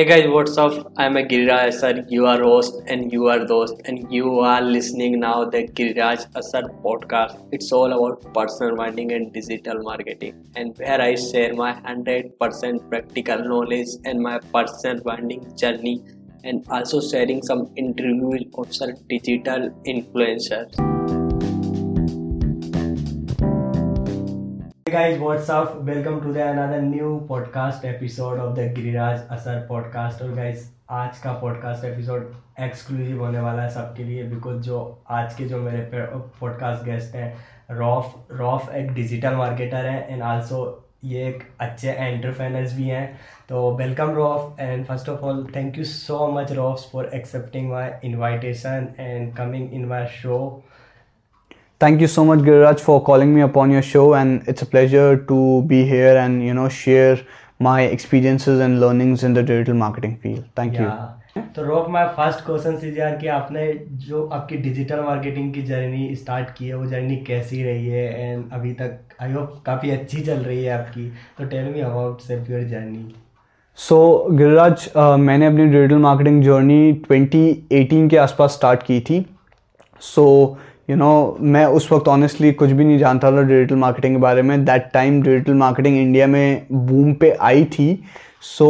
Hey guys, what's up? I'm a Giriraj Asar. You are host and you are host, and you are listening now the Giriraj Asar podcast. It's all about personal branding and digital marketing, and where I share my 100% practical knowledge and my personal branding journey, and also sharing some interviews of some digital influencers. Hey guys, what's up? Welcome to the another new podcast episode of the Giriraj असर podcast और guys आज का podcast episode exclusive होने वाला है सबके लिए because जो आज के जो मेरे पॉडकास्ट गेस्ट हैं रॉफ रॉफ एक डिजिटल मार्केटर है एंड आल्सो ये एक अच्छे एंटरप्रेनर्स भी हैं। तो welcome Rauf and first of all thank you so much Rauf for accepting my invitation and coming in my show Thank you so much, Giriraj, for calling me upon your show, and it's a pleasure to be here and you know share my experiences and learnings in the digital marketing field. Thank yeah. you. तो रोक my first question से यार कि आपने जो आपकी digital marketing की journey start की है वो जर्नी कैसी रही है एंड अभी तक आई होप काफ़ी अच्छी चल रही है आपकी तो tell me about self your journey so Giriraj मैंने अपनी डिजिटल मार्केटिंग जर्नी 2018 के आसपास स्टार्ट की थी सो so, यू नो मैं उस वक्त ऑनेस्टली कुछ भी नहीं जानता था डिजिटल मार्केटिंग के बारे में। That time digital marketing India में बूम पे आई थी। So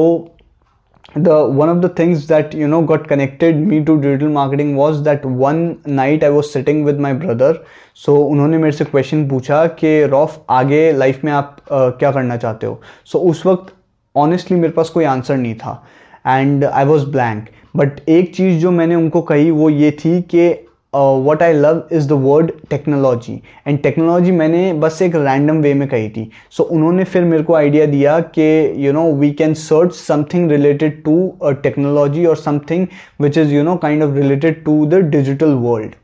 the one of the things that you know got connected me to digital marketing was that one night I was sitting with my brother so उन्होंने मेरे से question पूछा कि rough आगे लाइफ में आप uh, क्या करना चाहते हो? सो so, उस वक्त ऑनेस्टली मेरे पास कोई आंसर नहीं था। And I was blank but एक चीज़ जो मैंने उनको कही वो ये थी कि what I love is the word technology and technology मैंने बस एक रैंडम वे में कही थी। सो so, उन्होंने फिर मेरे को आइडिया दिया कि you know we can search something related to technology और something which is you know kind of related to the digital world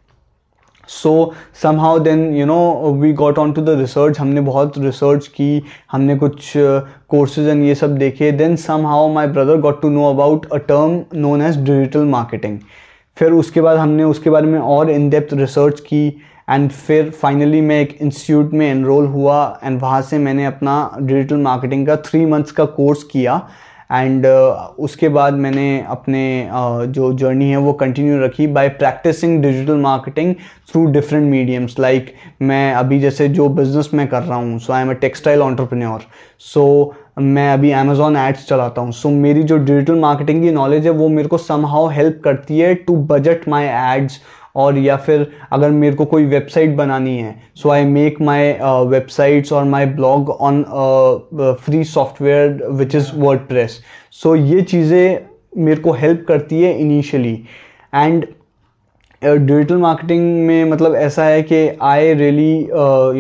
so somehow then you know we got on to the research हमने बहुत research की हमने कुछ courses uh, and ये सब देखे then somehow my brother got to know about a term known as digital marketing फिर उसके बाद हमने उसके बारे में और इन डेप्थ रिसर्च की एंड फिर फाइनली मैं एक इंस्टीट्यूट में इनरोल हुआ एंड वहाँ से मैंने अपना डिजिटल मार्केटिंग का थ्री मंथ्स का कोर्स किया एंड uh, उसके बाद मैंने अपने uh, जो जर्नी है वो कंटिन्यू रखी by practising digital marketing through different mediums like मैं अभी जैसे जो बिज़नेस मैं कर रहा हूँ so I am a textile entrepreneur so मैं अभी अमेजोन एड्स चलाता हूँ। सो so, मेरी जो डिजिटल मार्केटिंग की नॉलेज है वो मेरे को समहाउ हेल्प करती है टू बजट माई एड्स और या फिर अगर मेरे को कोई वेबसाइट बनानी है so I make my websites और my blog on free software which is WordPress so ये चीज़ें मेरे को हेल्प करती है इनिशियली एंड डिजिटल मार्केटिंग में मतलब ऐसा है कि I really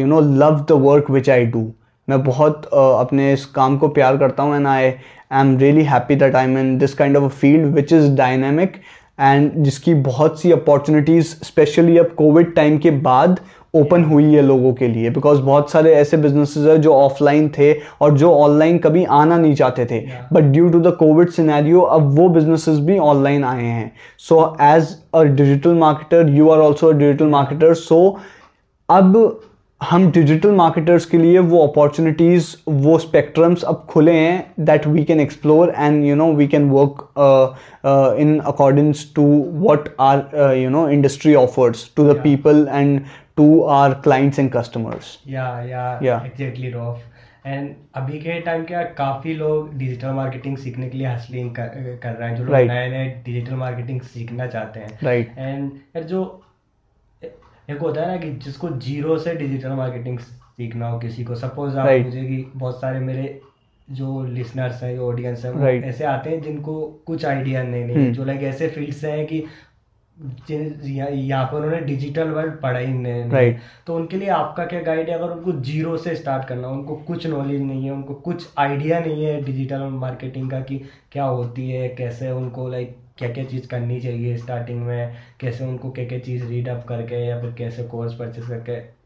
you know love the work which I do मैं बहुत अपने इस काम को प्यार करता हूँ and I I am really happy that I am in this kind of a field which is dynamic and जिसकी बहुत सी अपॉर्चुनिटीज़ स्पेशली अब कोविड टाइम के बाद ओपन हुई है लोगों के लिए बिकॉज़ बहुत सारे ऐसे बिजनेसेस हैं जो ऑफलाइन थे और जो ऑनलाइन कभी आना नहीं चाहते थे। But due to the covid scenario अब वो बिजनेसेस भी ऑनलाइन आए हैं। So as a digital marketer you are also a digital marketer so अब हम डिजिटल मार्केटर्स के लिए वो अपॉर्चुनिटीज़ वो स्पेक्ट्रम्स अब खुले हैं that we can explore and you know we can work in accordings to what are you know industry offers to the people and to our clients and customers exactly Rauf and अभी के time क्या काफ़ी लोग digital marketing सीखने के लिए hustling कर, कर रहे हैं जो लोग नए नए डिजिटल मार्केटिंग सीखना चाहते हैं। राइट एंड यार जो एक होता है ना कि जिसको ज़ीरो से डिजिटल मार्केटिंग सीखना हो किसी को सपोज़ आप right. मुझे कि बहुत सारे मेरे जो लिसनर्स हैं जो ऑडियंस हैं right. ऐसे आते हैं जिनको कुछ आइडिया नहीं नहीं hmm. जो लाइक ऐसे फ़ील्ड से हैं कि यहाँ पर उन्होंने डिजिटल वर्ल्ड पढ़ा ही नहीं right. तो उनके लिए आपका क्या गाइड है अगर उनको ज़ीरो से स्टार्ट करना उनको कुछ नॉलेज नहीं है उनको कुछ आइडिया नहीं है डिजिटल मार्केटिंग का कि क्या होती है कैसे उनको लाइक क्या क्या चीज़ करनी चाहिए स्टार्टिंग में? कैसे उनको क्या क्या चीज़ रीड अप करके या फिर कैसे कोर्स परचेस करके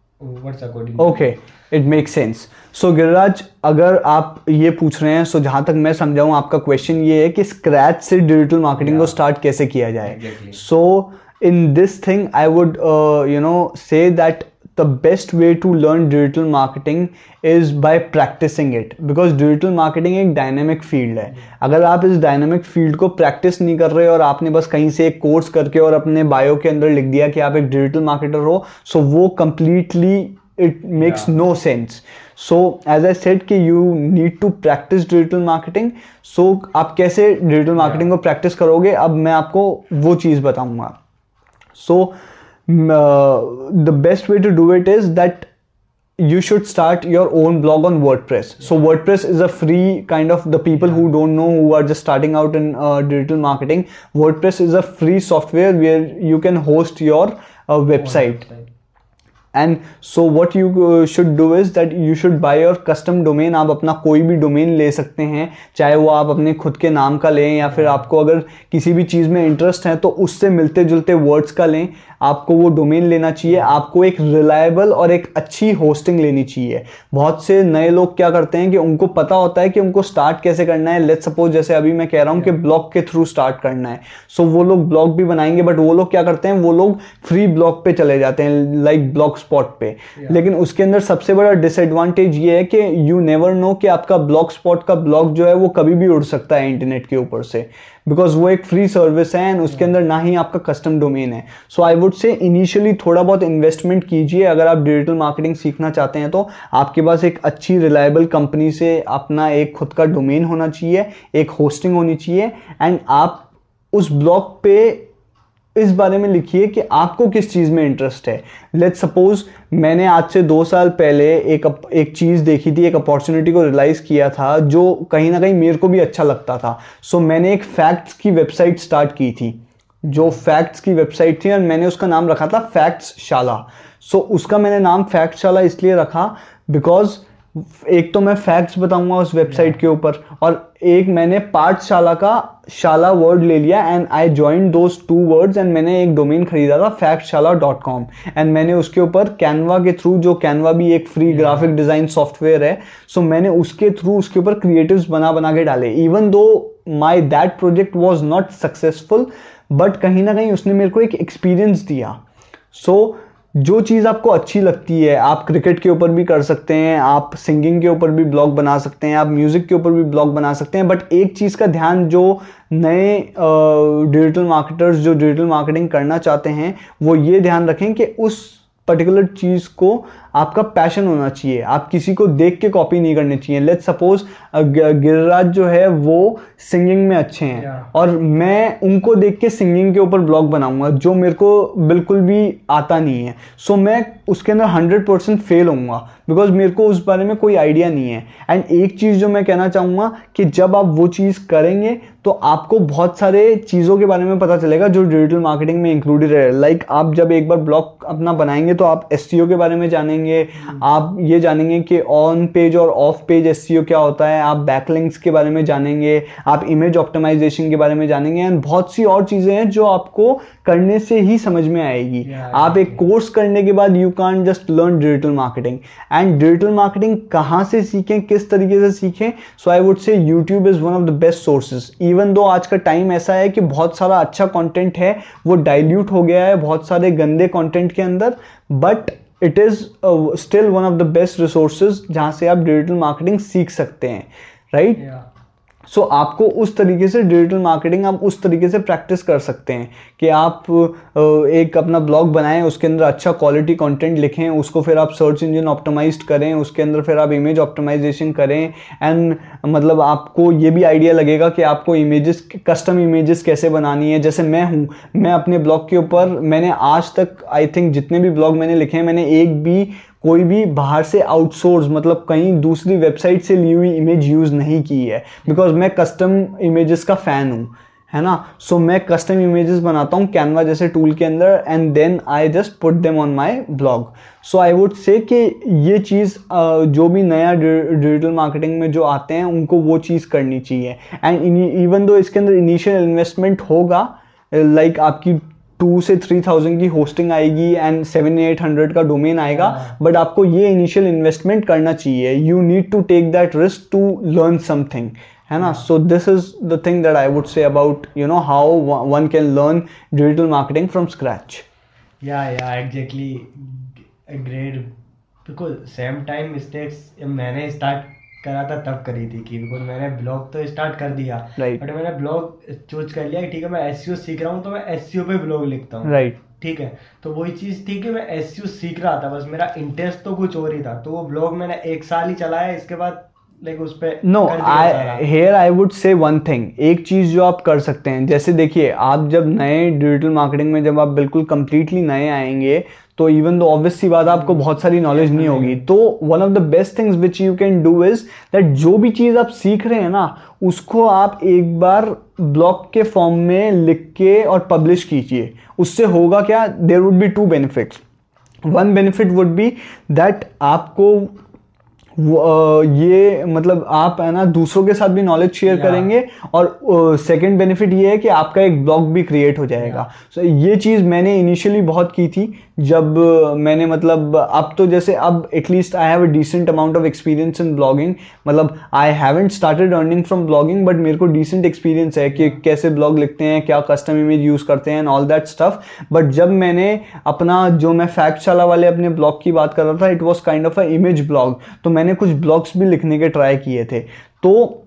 okay it make sense so Giriraj अगर आप ये पूछ रहे हैं सो so जहाँ तक मैं समझाऊँ आपका क्वेश्चन ये है कि स्क्रैच से डिजिटल मार्केटिंग को स्टार्ट कैसे किया जाए? So in this thing I would you know say that the best way to learn digital marketing is by practicing it. Because digital marketing एक डायनेमिक फ़ील्ड है। अगर आप इस डायनेमिक फ़ील्ड को प्रैक्टिस नहीं कर रहे और आपने बस कहीं से एक कोर्स करके और अपने बायो के अंदर लिख दिया कि आप एक डिजिटल मार्केटर हो सो so वो completely it makes no sense so as I said कि you need to practice digital marketing so आप कैसे डिजिटल मार्केटिंग को प्रैक्टिस करोगे अब मैं आपको वो चीज़ बताऊँगा। So the best way to do it is that you should start your own blog on WordPress so WordPress is a free kind of the people who don't know who are just starting out in digital marketing WordPress is a free software where you can host your website and so what you should do is that you should buy your custom domain आप अपना कोई भी domain ले सकते हैं चाहे वो आप अपने खुद के नाम का लें या फिर आपको अगर किसी भी चीज़ में इंटरेस्ट है तो उससे मिलते जुलते वर्ड्स का लें। आपको वो डोमेन लेना चाहिए आपको एक रिलायबल और एक अच्छी होस्टिंग लेनी चाहिए। बहुत से नए लोग क्या करते हैं कि उनको पता होता है कि उनको स्टार्ट कैसे करना है। लेट सपोज़ जैसे अभी मैं कह रहा हूँ कि ब्लॉग के थ्रू स्टार्ट करना है। सो so, वो लोग ब्लॉग भी बनाएँगे बट वो लोग क्या करते हैं वो लोग फ्री ब्लॉग पे चले जाते हैं लाइक ब्लॉग स्पॉट पे लेकिन उसके अंदर सबसे बड़ा डिसएडवांटेज ये है कि यू नेवर नो कि आपका ब्लॉग स्पॉट का ब्लॉग जो है वो कभी भी उड़ सकता है इंटरनेट के ऊपर से। बिकॉज़ वो एक फ्री सर्विस है एंड उसके अंदर ना ही आपका कस्टम डोमेन है। सो आई वुड से इनिशियली थोड़ा बहुत इन्वेस्टमेंट कीजिए। अगर आप डिजिटल मार्केटिंग सीखना चाहते हैं तो आपके पास एक अच्छी रिलायबल कंपनी से अपना एक खुद का डोमेन होना चाहिए एक होस्टिंग होनी चाहिए एंड आप उस ब्लॉग पे इस बारे में लिखिए कि आपको किस चीज़ में इंटरेस्ट है। लेट सपोज़ मैंने आज से दो साल पहले एक एक चीज़ देखी थी एक अपॉर्चुनिटी को रियलाइज़ किया था जो कहीं ना कहीं मेरे को भी अच्छा लगता था। सो so, मैंने एक फैक्ट्स की वेबसाइट स्टार्ट की थी। जो फैक्ट्स की वेबसाइट थी और मैंने उसका नाम रखा था फैक्ट्स शाला। सो so, उसका मैंने नाम फैक्ट शाला इसलिए रखा बिकॉज़ एक तो मैं फैक्ट्स बताऊँगा उस वेबसाइट के ऊपर और एक मैंने पाठशाला का शाला वर्ड ले लिया and I join those two words and मैंने एक डोमेन खरीदा था फैक्टशाला डॉट कॉम एंड मैंने उसके ऊपर कैनवा के थ्रू जो कैनवा भी एक फ्री ग्राफिक डिज़ाइन सॉफ्टवेयर है सो so मैंने उसके थ्रू उसके ऊपर क्रिएटिव्स बना बना के डाले। Even though my that project was not successful but कहीं ना कहीं उसने मेरे को एक एक्सपीरियंस दिया। सो so, जो चीज़ आपको अच्छी लगती है, आप क्रिकेट के ऊपर भी कर सकते हैं, आप सिंगिंग के ऊपर भी ब्लॉग बना सकते हैं, आप म्यूज़िक के ऊपर भी ब्लॉग बना सकते हैं, बट एक चीज़ का ध्यान जो नए डिजिटल मार्केटर्स जो डिजिटल मार्केटिंग करना चाहते हैं, वो ये ध्यान रखें कि उस पर्टिकुलर चीज़ को आपका पैशन होना चाहिए। आप किसी को देख के कॉपी नहीं करनी चाहिए। लेट सपोज़ गिरिराज जो है वो सिंगिंग में अच्छे हैं। Yeah. और मैं उनको देख के सिंगिंग के ऊपर ब्लॉग बनाऊँगा जो मेरे को बिल्कुल भी आता नहीं है। सो so, मैं उसके अंदर हंड्रेड परसेंट फेल होऊँगा बिकॉज़ मेरे को उस बारे में कोई आइडिया नहीं है। एंड एक चीज़ जो मैं कहना चाहूँगा कि जब आप वो चीज़ करेंगे तो आपको बहुत सारे चीज़ों के बारे में पता चलेगा जो डिजिटल मार्केटिंग में इंक्लूडेड है। लाइक like आप जब एक बार ब्लॉग अपना बनाएँगे तो आप एस के बारे में जानेंगे जानेंगे। आप ये जानेंगे कि ऑन पेज और ऑफ़ पेज एस क्या होता है आप बैकलिंक्स के बारे में जानेंगे आप इमेज ऑप्टिमाइजेशन के बारे में जानेंगे एंड बहुत सी और चीज़ें हैं जो आपको करने से ही समझ में आएगी। Yeah, आप एक कोर्स करने के बाद you can just learn digital marketing and digital marketing कहाँ से सीखें किस तरीके से सीखें? So I would say YouTube is one of the best sources even though आज का टाइम ऐसा है कि बहुत सारा अच्छा कंटेंट है वो डाइल्यूट हो गया है बहुत सारे गंदे कंटेंट के अंदर but it is still one of the best resources जहाँ से आप डिजिटल मार्केटिंग सीख सकते हैं राइट right? yeah. सो आपको उस तरीके से डिजिटल मार्केटिंग आप उस तरीके से प्रैक्टिस कर सकते हैं कि आप एक अपना ब्लॉग बनाएँ, उसके अंदर अच्छा क्वालिटी कंटेंट लिखें, उसको फिर आप सर्च इंजन ऑप्टिमाइज करें, उसके अंदर फिर आप इमेज ऑप्टिमाइजेशन करें एंड मतलब आपको ये भी आइडिया लगेगा कि आपको इमेजेस कस्टम इमेजेस कैसे बनानी है। जैसे मैं हूँ, मैं अपने ब्लॉग के ऊपर, मैंने आज तक आई थिंक जितने भी ब्लॉग मैंने लिखे हैं, मैंने एक भी कोई भी बाहर से आउटसोर्स मतलब कहीं दूसरी वेबसाइट से ली हुई इमेज यूज़ नहीं की है। बिकॉज़ मैं कस्टम इमेजेस का फ़ैन हूँ है ना? सो so, मैं कस्टम इमेजेस बनाता हूँ कैनवा जैसे टूल के अंदर and then I just put them on my blog so I would say कि ये चीज़ जो भी नया डिजिटल मार्केटिंग में जो आते हैं उनको वो चीज़ करनी चाहिए। एंड इवन दो इसके अंदर इनिशियल इन्वेस्टमेंट होगा लाइक like आपकी टू से थ्री थाउज़ेंड की होस्टिंग आएगी एंड सेवन एट हंड्रेड का डोमेन आएगा बट हाँ। आपको ये इनिशियल इन्वेस्टमेंट करना चाहिए। You need to take that risk to learn something है ना? So this is the thing that I would say about you know how one can learn digital marketing from scratch या या exactly great बिल्कुल same time mistakes मैंने start करा था तब करी थी कि बिकॉज़ मैंने ब्लॉग तो स्टार्ट कर दिया। Right. बट मैंने ब्लॉग चूज़ कर लिया ठीक है मैं एस सीख रहा हूँ तो मैं एस पे ब्लॉग लिखता हूँ। राइट ठीक है? तो वही चीज़ थी कि मैं एस सीख रहा था बस मेरा इंटरेस्ट तो कुछ और ही था। तो वो ब्लॉग मैंने एक साल ही चलाया इसके बाद लाइक उस पे no. I here I would say one thing एक चीज़ जो आप कर सकते हैं जैसे देखिए आप जब नए डिजिटल मार्केटिंग में जब आप बिल्कुल कंप्लीटली नए आएँगे तो इवन दो ऑब्वियस सी बात आपको बहुत सारी नॉलेज नहीं होगी तो one of the best things which you can do is that जो भी चीज़ आप सीख रहे हैं ना उसको आप एक बार ब्लॉग के फॉर्म में लिख के और पब्लिश कीजिए। उससे होगा क्या? There would be two benefits one benefit would be that आपको ये मतलब आप है ना दूसरों के साथ भी नॉलेज शेयर करेंगे और सेकंड बेनिफिट ये है कि आपका एक ब्लॉग भी क्रिएट हो जाएगा। सो so, ये चीज़ मैंने इनिशियली बहुत की थी। जब मैंने मतलब अब तो जैसे अब at least I have a decent amount of experience in blogging मतलब I haven't started earning from blogging but मेरे को डिसेंट एक्सपीरियंस है कि कैसे ब्लॉग लिखते हैं, क्या कस्टम इमेज यूज़ करते हैं and all that stuff but जब मैंने अपना, जो मैं फैक्ट शाला वाले अपने ब्लॉग की बात कर रहा था it was kind of a image blog तो मैंने कुछ ब्लॉग्स भी लिखने के ट्राई किए थे. तो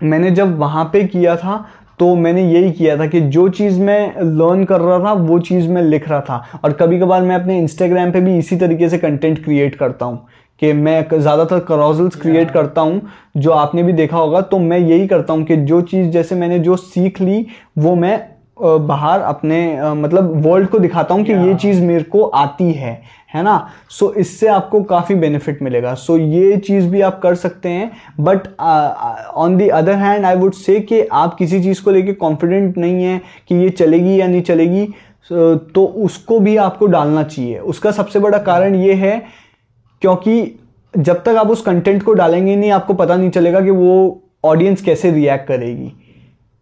मैंने जब वहाँ पे किया था तो मैंने यही किया था कि जो चीज़ मैं लर्न कर रहा था वो चीज़ मैं लिख रहा था। और कभी कभार मैं अपने इंस्टाग्राम पे भी इसी तरीके से कंटेंट क्रिएट करता हूँ कि मैं ज़्यादातर करॉजल्स क्रिएट करता हूँ जो आपने भी देखा होगा तो मैं यही करता हूँ कि जो चीज़ जैसे मैंने जो सीख ली वो मैं बाहर अपने मतलब वर्ल्ड को दिखाता हूँ कि ये चीज़ मेरे को आती है है ना? सो so, इससे आपको काफ़ी बेनिफिट मिलेगा। सो so, ये चीज़ भी आप कर सकते हैं। But on the other hand I would say कि आप किसी चीज़ को लेके कॉन्फिडेंट नहीं है कि ये चलेगी या नहीं चलेगी so, तो उसको भी आपको डालना चाहिए। उसका सबसे बड़ा कारण ये है क्योंकि जब तक आप उस कंटेंट को डालेंगे नहीं आपको पता नहीं चलेगा कि वो ऑडियंस कैसे रिएक्ट करेगी।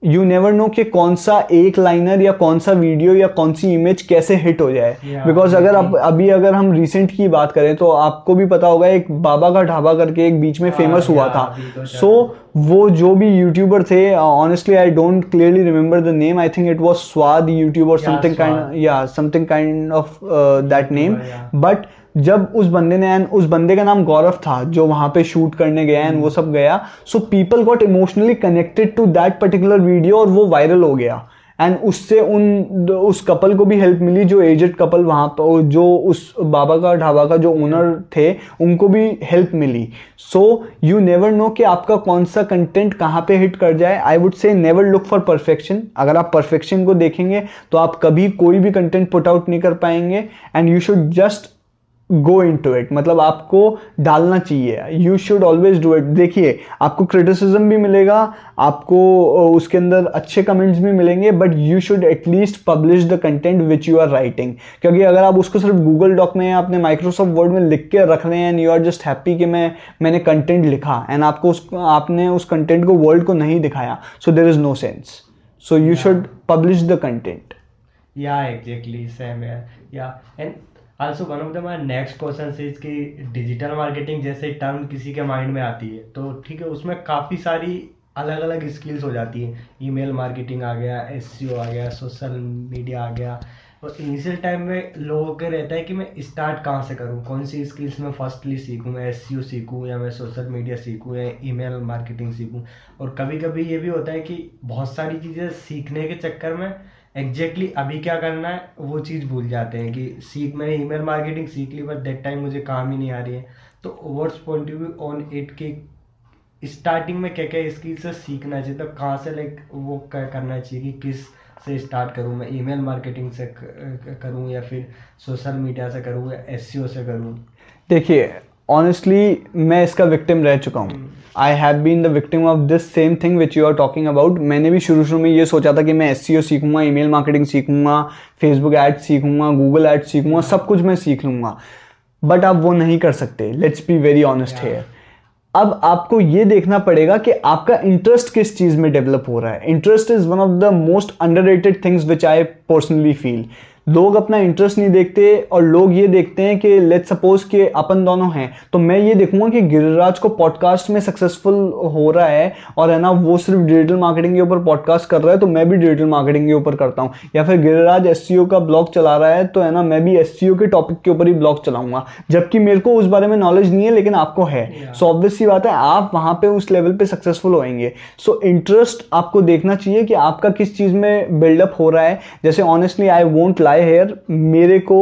यू नेवर नो कि कौन सा एक लाइनर या कौन सा वीडियो या कौन सी इमेज कैसे हिट हो जाए। बिकॉज़ Yeah, अगर आप अभी अगर हम रिसेंट की बात करें तो आपको भी पता होगा एक बाबा का ढाबा करके एक बीच में फ़ेमस हाँ, हुआ yeah, था। अभी तो सो वो जो भी यूट्यूबर थे honestly I don't clearly remember the name I think it was Swad YouTube और समथिंग काइंड या something kind of that name but जब उस बंदे ने एंड उस बंदे का नाम गौरव था, जो वहाँ पे शूट करने गया एंड वो सब गया so people got emotionally connected to that particular video और वो वायरल हो गया. एंड उससे उन, उस कपल को भी हेल्प मिली, जो एजेड कपल वहाँ पर जो उस बाबा का, ढाबा का जो ओनर थे, उनको भी हेल्प मिली. सो यू नेवर नो कि आपका कौन सा कंटेंट कहाँ पे हिट कर जाए. I would say never look for perfection अगर आप परफेक्शन को देखेंगे तो आप कभी कोई भी कंटेंट पुट आउट नहीं कर पाएँगे. And you should just go into it मतलब आपको डालना चाहिए। You should always do it देखिए आपको क्रिटिसिज्म भी मिलेगा आपको उसके अंदर अच्छे कमेंट्स भी मिलेंगे but you should at least publish the content which you are writing क्योंकि अगर आप उसको सिर्फ़ गूगल डॉक में या अपने माइक्रोसॉफ्ट वर्ड में लिख के रख रहे हैं and you are just happy कि मैं मैंने कंटेंट लिखा एंड आपको उस आपने उस कंटेंट को वर्ल्ड को नहीं दिखाया so there is no sense so you should publish the content Yeah, exactly. Same here. Yeah, and also, one of the next question is कि डिजिटल मार्केटिंग जैसे टर्म किसी के माइंड में आती है तो ठीक है, उसमें काफ़ी सारी अलग अलग स्किल्स हो जाती है। ईमेल मार्केटिंग आ गया एस आ गया सोशल मीडिया आ गया। और इनिशियल टाइम में लोगों के रहता है कि मैं स्टार्ट कहाँ से करूँ? कौन सी स्किल्स मैं फर्स्टली सीखूँ? मैं एस सीखूँ या मैं सोशल मीडिया सीखूँ या ईमेल मार्केटिंग सीखूँ? और कभी कभी ये भी होता है कि बहुत सारी चीज़ें सीखने के चक्कर में एग्जैक्टली exactly अभी क्या करना है? वो चीज़ भूल जाते हैं कि सीख मैंने ईमेल मार्केटिंग सीख ली बट दैट टाइम मुझे काम ही नहीं आ रही है। तो what's point of view on it के स्टार्टिंग में क्या क्या स्किल से सीखना चाहिए? तो कहाँ से लाइक वो क्या करना चाहिए कि किस से स्टार्ट करूँ मैं? ईमेल मार्केटिंग से करूँ या फिर सोशल मीडिया से करूँ या एस से करूँ? देखिए ऑनेस्टली मैं इसका विक्टिम रह चुका हूँ। I have been the victim of this same thing which you are talking about मैंने भी शुरू शुरू में ये सोचा था कि मैं एस सीखूँगा ईमेल मार्केटिंग सीखूँगा फेसबुक एड्स सीखूँगा गूगल एड्स सीखूँगा सब कुछ मैं सीख लूँगा। बट आप वो नहीं कर सकते। Let's be very honest here अब आपको ये देखना पड़ेगा कि आपका इंटरेस्ट किस चीज़ में डेवलप हो रहा है। Interest is one of the most under things which I personally feel लोग अपना इंटरेस्ट नहीं देखते और लोग ये देखते हैं कि लेट सपोज़ कि अपन दोनों हैं। तो मैं ये देखूँगा कि गिरिराज को पॉडकास्ट में सक्सेसफुल हो रहा है और है ना वो सिर्फ़ डिजिटल मार्केटिंग के ऊपर पॉडकास्ट कर रहा है तो मैं भी डिजिटल मार्केटिंग के ऊपर करता हूँ। या फिर गिरिराज एस का ब्लॉग चला रहा है तो है ना मैं भी एस के टॉपिक के ऊपर ही ब्लॉग चलाऊँगा। जबकि मेरे को उस बारे में नॉलेज नहीं है लेकिन आपको है। सो ऑब्वियस सी बात है आप वहाँ पर उस लेवल पे सक्सेसफुल होएँगे। सो so, इंटरेस्ट आपको देखना चाहिए कि आपका किस चीज़ में बिल्डअप हो रहा है। जैसे honestly I won't lie here मेरे को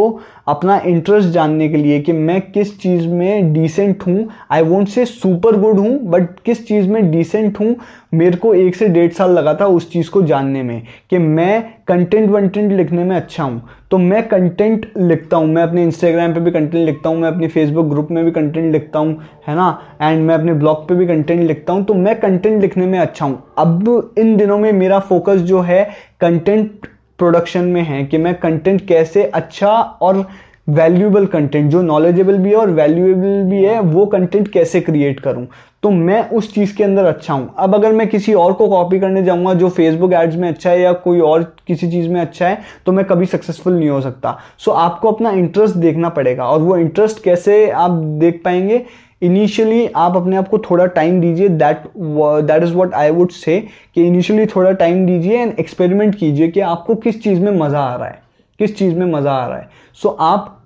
अपना इंटरेस्ट जानने के लिए कि मैं किस चीज़ में डिसेंट हूँ। I won't say super good हूँ बट किस चीज़ में डिसेंट हूँ? मेरे को एक से डेढ़ साल लगा था उस चीज़ को जानने में कि मैं कंटेंट वंटेंट लिखने में अच्छा हूँ। तो मैं कंटेंट लिखता हूँ, मैं अपने इंस्टाग्राम पे भी कंटेंट लिखता हूँ, मैं अपने फेसबुक ग्रुप में भी कंटेंट लिखता हूँ, है ना? एंड मैं अपने ब्लॉग पे भी कंटेंट लिखता हूँ तो मैं कंटेंट लिखने में अच्छा हूँ। अब इन दिनों में मेरा फोकस जो है कंटेंट प्रोडक्शन में है कि मैं कंटेंट कैसे अच्छा और वैल्यूएबल कंटेंट जो नॉलेजेबल भी है और वैल्यूएबल भी है वो कंटेंट कैसे क्रिएट करूँ? तो मैं उस चीज़ के अंदर अच्छा हूँ। अब अगर मैं किसी और को कॉपी करने जाऊँगा जो फेसबुक एड्स में अच्छा है या कोई और किसी चीज़ में अच्छा है तो मैं कभी सक्सेसफुल नहीं हो सकता। सो so, आपको अपना इंटरेस्ट देखना पड़ेगा और वो इंटरेस्ट कैसे आप देख पाएँगे इनिशियली आप अपने आप को थोड़ा टाइम दीजिए. That that is what I would say कि इनिशियली थोड़ा टाइम दीजिए एंड एक्सपेरिमेंट कीजिए कि आपको किस चीज़ में मज़ा आ रहा है. किस चीज़ में मज़ा आ रहा है. सो so, आप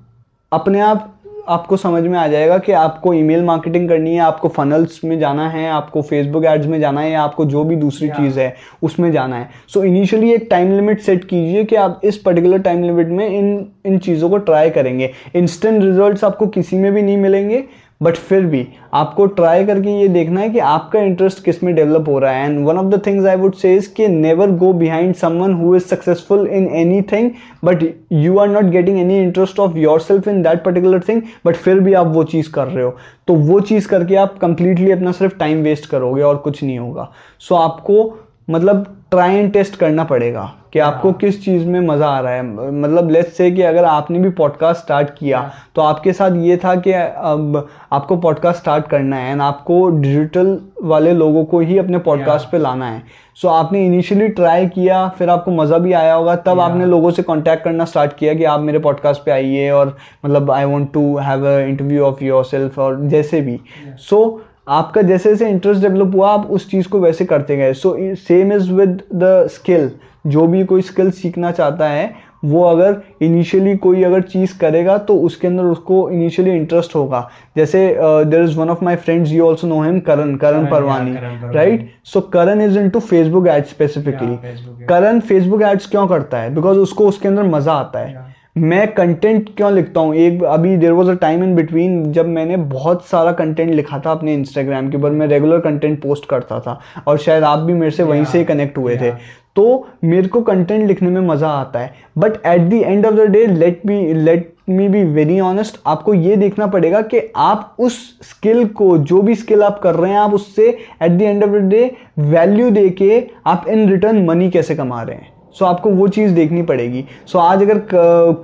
अपने आप आपको समझ में आ जाएगा कि आपको ईमेल मार्केटिंग करनी है आपको फनल्स में जाना है आपको फेसबुक एड्स में जाना है या आपको जो भी दूसरी चीज़ है उसमें जाना है. सो so, इनिशियली एक टाइम लिमिट सेट कीजिए कि आप इस पर्टिकुलर टाइम लिमिट में इन इन चीज़ों को ट्राई करेंगे. इंस्टेंट रिजल्ट्स आपको किसी में भी नहीं मिलेंगे. बट फिर भी आपको ट्राई करके ये देखना है कि आपका इंटरेस्ट किसमें डेवलप हो रहा है। And one of the things I would say is कि never go behind someone who is successful in anything but you are not getting any interest of yourself in that particular thing but फिर भी आप वो चीज़ कर रहे हो। तो वो चीज़ करके आप कंप्लीटली अपना सिर्फ़ टाइम वेस्ट करोगे और कुछ नहीं होगा। सो so, आपको मतलब ट्राई एंड टेस्ट करना पड़ेगा। कि आपको किस चीज़ में मज़ा आ रहा है? मतलब लेट्स से कि अगर आपने भी पॉडकास्ट स्टार्ट किया तो आपके साथ ये था कि अब आपको पॉडकास्ट स्टार्ट करना है एंड आपको डिजिटल वाले लोगों को ही अपने पॉडकास्ट पे लाना है। सो so, आपने इनिशियली ट्राई किया फिर आपको मज़ा भी आया होगा तब आपने लोगों से कांटेक्ट करना स्टार्ट किया कि आप मेरे पॉडकास्ट पे आइए और मतलब I want to have a interview of yourself और जैसे भी। सो so, आपका जैसे जैसे इंटरेस्ट डेवलप हुआ आप उस चीज़ को वैसे करते गए। So same is with the skill जो भी कोई स्किल सीखना चाहता है वो अगर इनिशियली कोई अगर चीज़ करेगा तो उसके अंदर उसको इनिशियली इंटरेस्ट होगा। जैसे there is one of my friends you also know him Karan Karan Parwani right so Karan is into Facebook ad specifically Karan Facebook ads क्यों करता है? बिकॉज़ उसको उसके अंदर मज़ा आता है। Yeah. मैं कंटेंट क्यों लिखता हूँ? एक अभी there was a time in between जब मैंने बहुत सारा कंटेंट लिखा था अपने इंस्टाग्राम के ऊपर मैं रेगुलर कंटेंट पोस्ट करता था। और शायद आप भी मेरे से वहीं से कनेक्ट हुए थे। तो मेरे को कंटेंट लिखने में मज़ा आता है। But at the end of the day let me let me be very honest आपको ये देखना पड़ेगा कि आप उस स्किल को, जो भी स्किल आप कर रहे हैं, आप उससे at the end of the day value दे के आप इन रिटर्न मनी कैसे कमा रहे हैं। सो so, आपको वो चीज़ देखनी पड़ेगी। सो so, आज अगर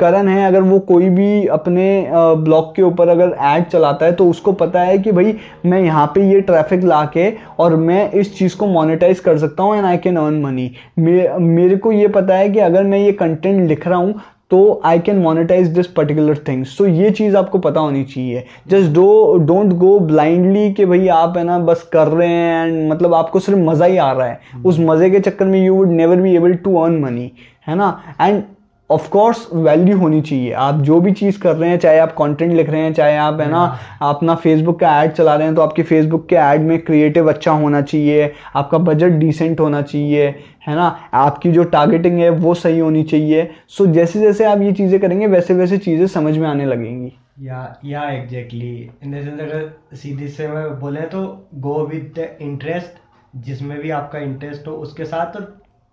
करण है अगर वो कोई भी अपने ब्लॉक के ऊपर अगर ऐड चलाता है तो उसको पता है कि भाई मैं यहाँ पे ये ट्रैफ़िक ला के और मैं इस चीज़ को मोनेटाइज कर सकता हूँ and I can earn money मेरे को ये पता है कि अगर मैं ये कंटेंट लिख रहा हूँ तो I can monetize this particular things तो ये चीज़ आपको पता होनी चाहिए। Just do don't go blindly कि भाई आप है ना बस कर रहे हैं एंड मतलब आपको सिर्फ़ मज़ा ही आ रहा है। hmm. उस मज़े के चक्कर में you would never be able to earn money है ना? एंड ऑफ़ कोर्स वैल्यू होनी चाहिए। आप जो भी चीज़ कर रहे हैं चाहे आप कंटेंट लिख रहे हैं चाहे आप है ना अपना फेसबुक का ऐड चला रहे हैं तो आपके फेसबुक के ऐड में क्रिएटिव अच्छा होना चाहिए आपका बजट डिसेंट होना चाहिए है ना आपकी जो टारगेटिंग है वो सही होनी चाहिए। सो so, जैसे जैसे आप ये चीज़ें करेंगे वैसे वैसे चीज़ें समझ में आने लगेंगी। या या एग्जैक्टली इन द सेंस अगर सीधी से मैं बोले तो गो विद द इंटरेस्ट जिसमें भी आपका इंटरेस्ट हो उसके साथ तो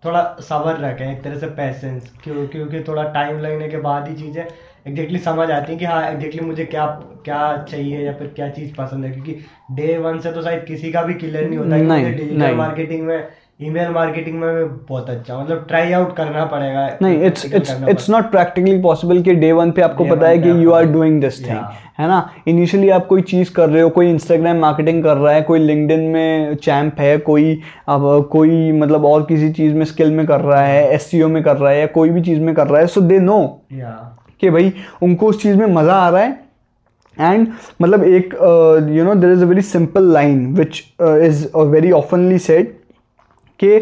थोड़ा सबर रखें एक तरह से पैसेंस क्यों क्योंकि थोड़ा टाइम लगने के बाद ही चीज़ें एग्जैक्टली समझ आती है कि हाँ एग्जैक्टली मुझे क्या क्या चाहिए या फिर क्या चीज़ पसंद है क्योंकि डे वन से तो शायद किसी का भी क्लियर नहीं होता है डिजिटल मार्केटिंग में ईमेल मार्केटिंग में भी बहुत अच्छा मतलब ट्राई आउट करना पड़ेगा। नहीं it's it's it's not practically possible कि डे वन पे आपको पता है कि you are doing this thing है ना? इनिशियली आप कोई चीज़ कर रहे हो कोई इंस्टाग्राम मार्केटिंग कर रहा है कोई लिंक्डइन में चैम्प है कोई अब कोई मतलब और किसी चीज़ में स्किल में कर रहा है एस में कर रहा है या कोई भी चीज़ में कर रहा है सो दे नो कि भाई उनको उस चीज़ में मज़ा आ रहा है। एंड मतलब एक you know there is a very simple line which is very oftenly said कि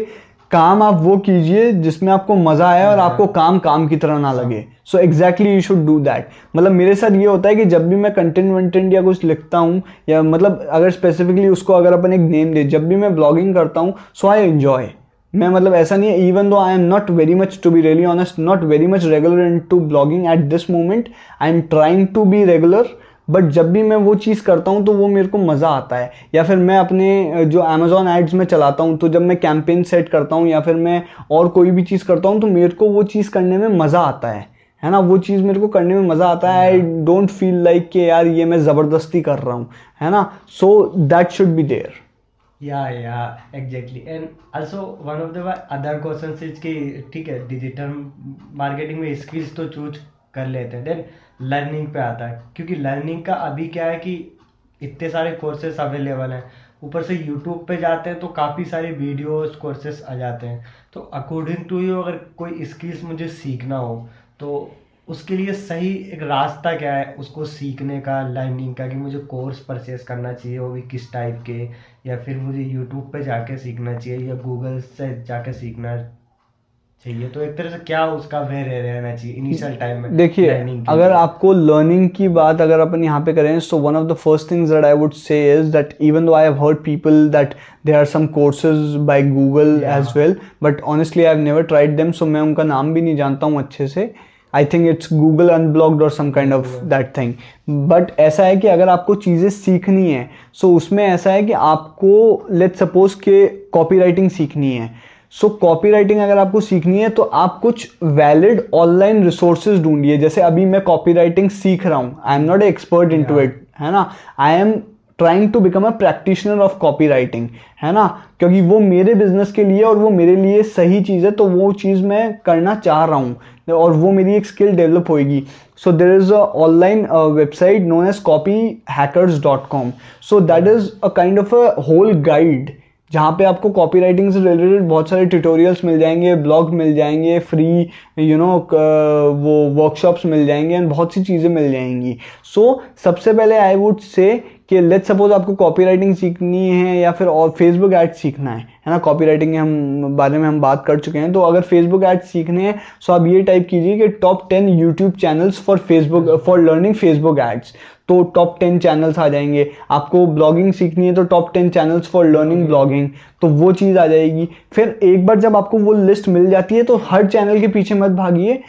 काम आप वो कीजिए जिसमें आपको मज़ा आए और आपको काम काम की तरह ना लगे। So exactly you should do that मतलब मेरे साथ ये होता है कि जब भी मैं कंटेंट वंटेंट या कुछ लिखता हूँ या मतलब अगर स्पेसिफिकली उसको अगर अपन एक नेम दे जब भी मैं ब्लॉगिंग करता हूँ सो आई एन्जॉय मैं मतलब ऐसा नहीं है even though I am not very much to be really honest not very much regular into blogging at this moment I am trying to be regular but जब भी मैं वो चीज़ करता हूँ तो वो मेरे को मज़ा आता है। या फिर मैं अपने जो अमेजोन एड्स में चलाता हूँ तो जब मैं कैंपेन सेट करता हूँ या फिर मैं और कोई भी चीज़ करता हूँ तो मेरे को वो चीज़ करने में मज़ा आता है। है ना? वो चीज़ मेरे को करने में मज़ा आता है। आई डोंट फील लाइक कि यार ये मैं ज़बरदस्ती कर रहा हूँ। है ना? So that should be there yeah yeah exactly and also one of the other question is कि ठीक है डिजिटल मार्केटिंग में स्किल्स तो चूज़ कर लेते हैं। देन लर्निंग पे आता है। क्योंकि लर्निंग का अभी क्या है कि इतने सारे कोर्सेस अवेलेबल हैं। ऊपर से यूट्यूब पे जाते हैं तो काफ़ी सारे वीडियोस कोर्सेस आ जाते हैं। तो अकॉर्डिंग टू यू अगर कोई स्किल्स मुझे सीखना हो तो उसके लिए सही एक रास्ता क्या है उसको सीखने का लर्निंग का, कि मुझे कोर्स परचेस करना चाहिए वो भी किस टाइप के, या फिर मुझे यूट्यूब पे जाके सीखना चाहिए, या गूगल से जाके सीखना चाहिए। तो एक तरह से क्या उसका वे रह रहना चाहिए इनिशियल टाइम में देखिए अगर आपको लर्निंग की बात अगर अपन यहाँ पे करें so one of the first things that I would say is that even though I have heard people that there are some courses by Google as well but honestly I have never tried them so मैं उनका नाम भी नहीं जानता हूँ अच्छे से। I think it's Google unlocked और some kind of that thing but ऐसा है कि अगर आपको चीज़ें सीखनी है सो so उसमें ऐसा है कि आपको लेट सपोज़ के कॉपी राइटिंग सीखनी है। सो कॉपी राइटिंग अगर आपको सीखनी है तो आप कुछ वैलिड ऑनलाइन रिसोर्सेज ढूंढिए। जैसे अभी मैं कॉपी राइटिंग सीख रहा हूँ। I am not a expert into it है ना? I am trying to become a practitioner of copywriting है ना? क्योंकि वो मेरे बिज़नेस के लिए और वो मेरे लिए सही चीज़ है तो वो चीज़ मैं करना चाह रहा हूँ और वो मेरी एक स्किल डेवलप होएगी। So there is a online website known as Copyhackers dot com so that is a kind of a whole guide जहाँ पे आपको कॉपी राइटिंग से रिलेटेड बहुत सारे ट्यूटोरियल्स मिल जाएँगे ब्लॉग मिल जाएँगे फ्री यू नो वो वर्कशॉप्स मिल जाएँगे एंड बहुत सी चीज़ें मिल जाएँगी। सो so, सबसे पहले आई वुड से कि लेट सपोज़ आपको कॉपी राइटिंग सीखनी है या फिर और फेसबुक एड सीखना है है ना? कॉपी राइटिंग के हम, बारे में हम बात कर चुके हैं तो अगर फेसबुक एड सीखने हैं सो आप ये टाइप कीजिए कि top ten YouTube channels for Facebook for learning Facebook ads तो टॉप टेन चैनल्स आ जाएँगे। आपको ब्लॉगिंग सीखनी है तो top ten channels for learning blogging तो वो चीज़ आ जाएगी। फिर एक बार जब आपको वो लिस्ट मिल जाती है तो हर चैनल के पीछे मत भागिए।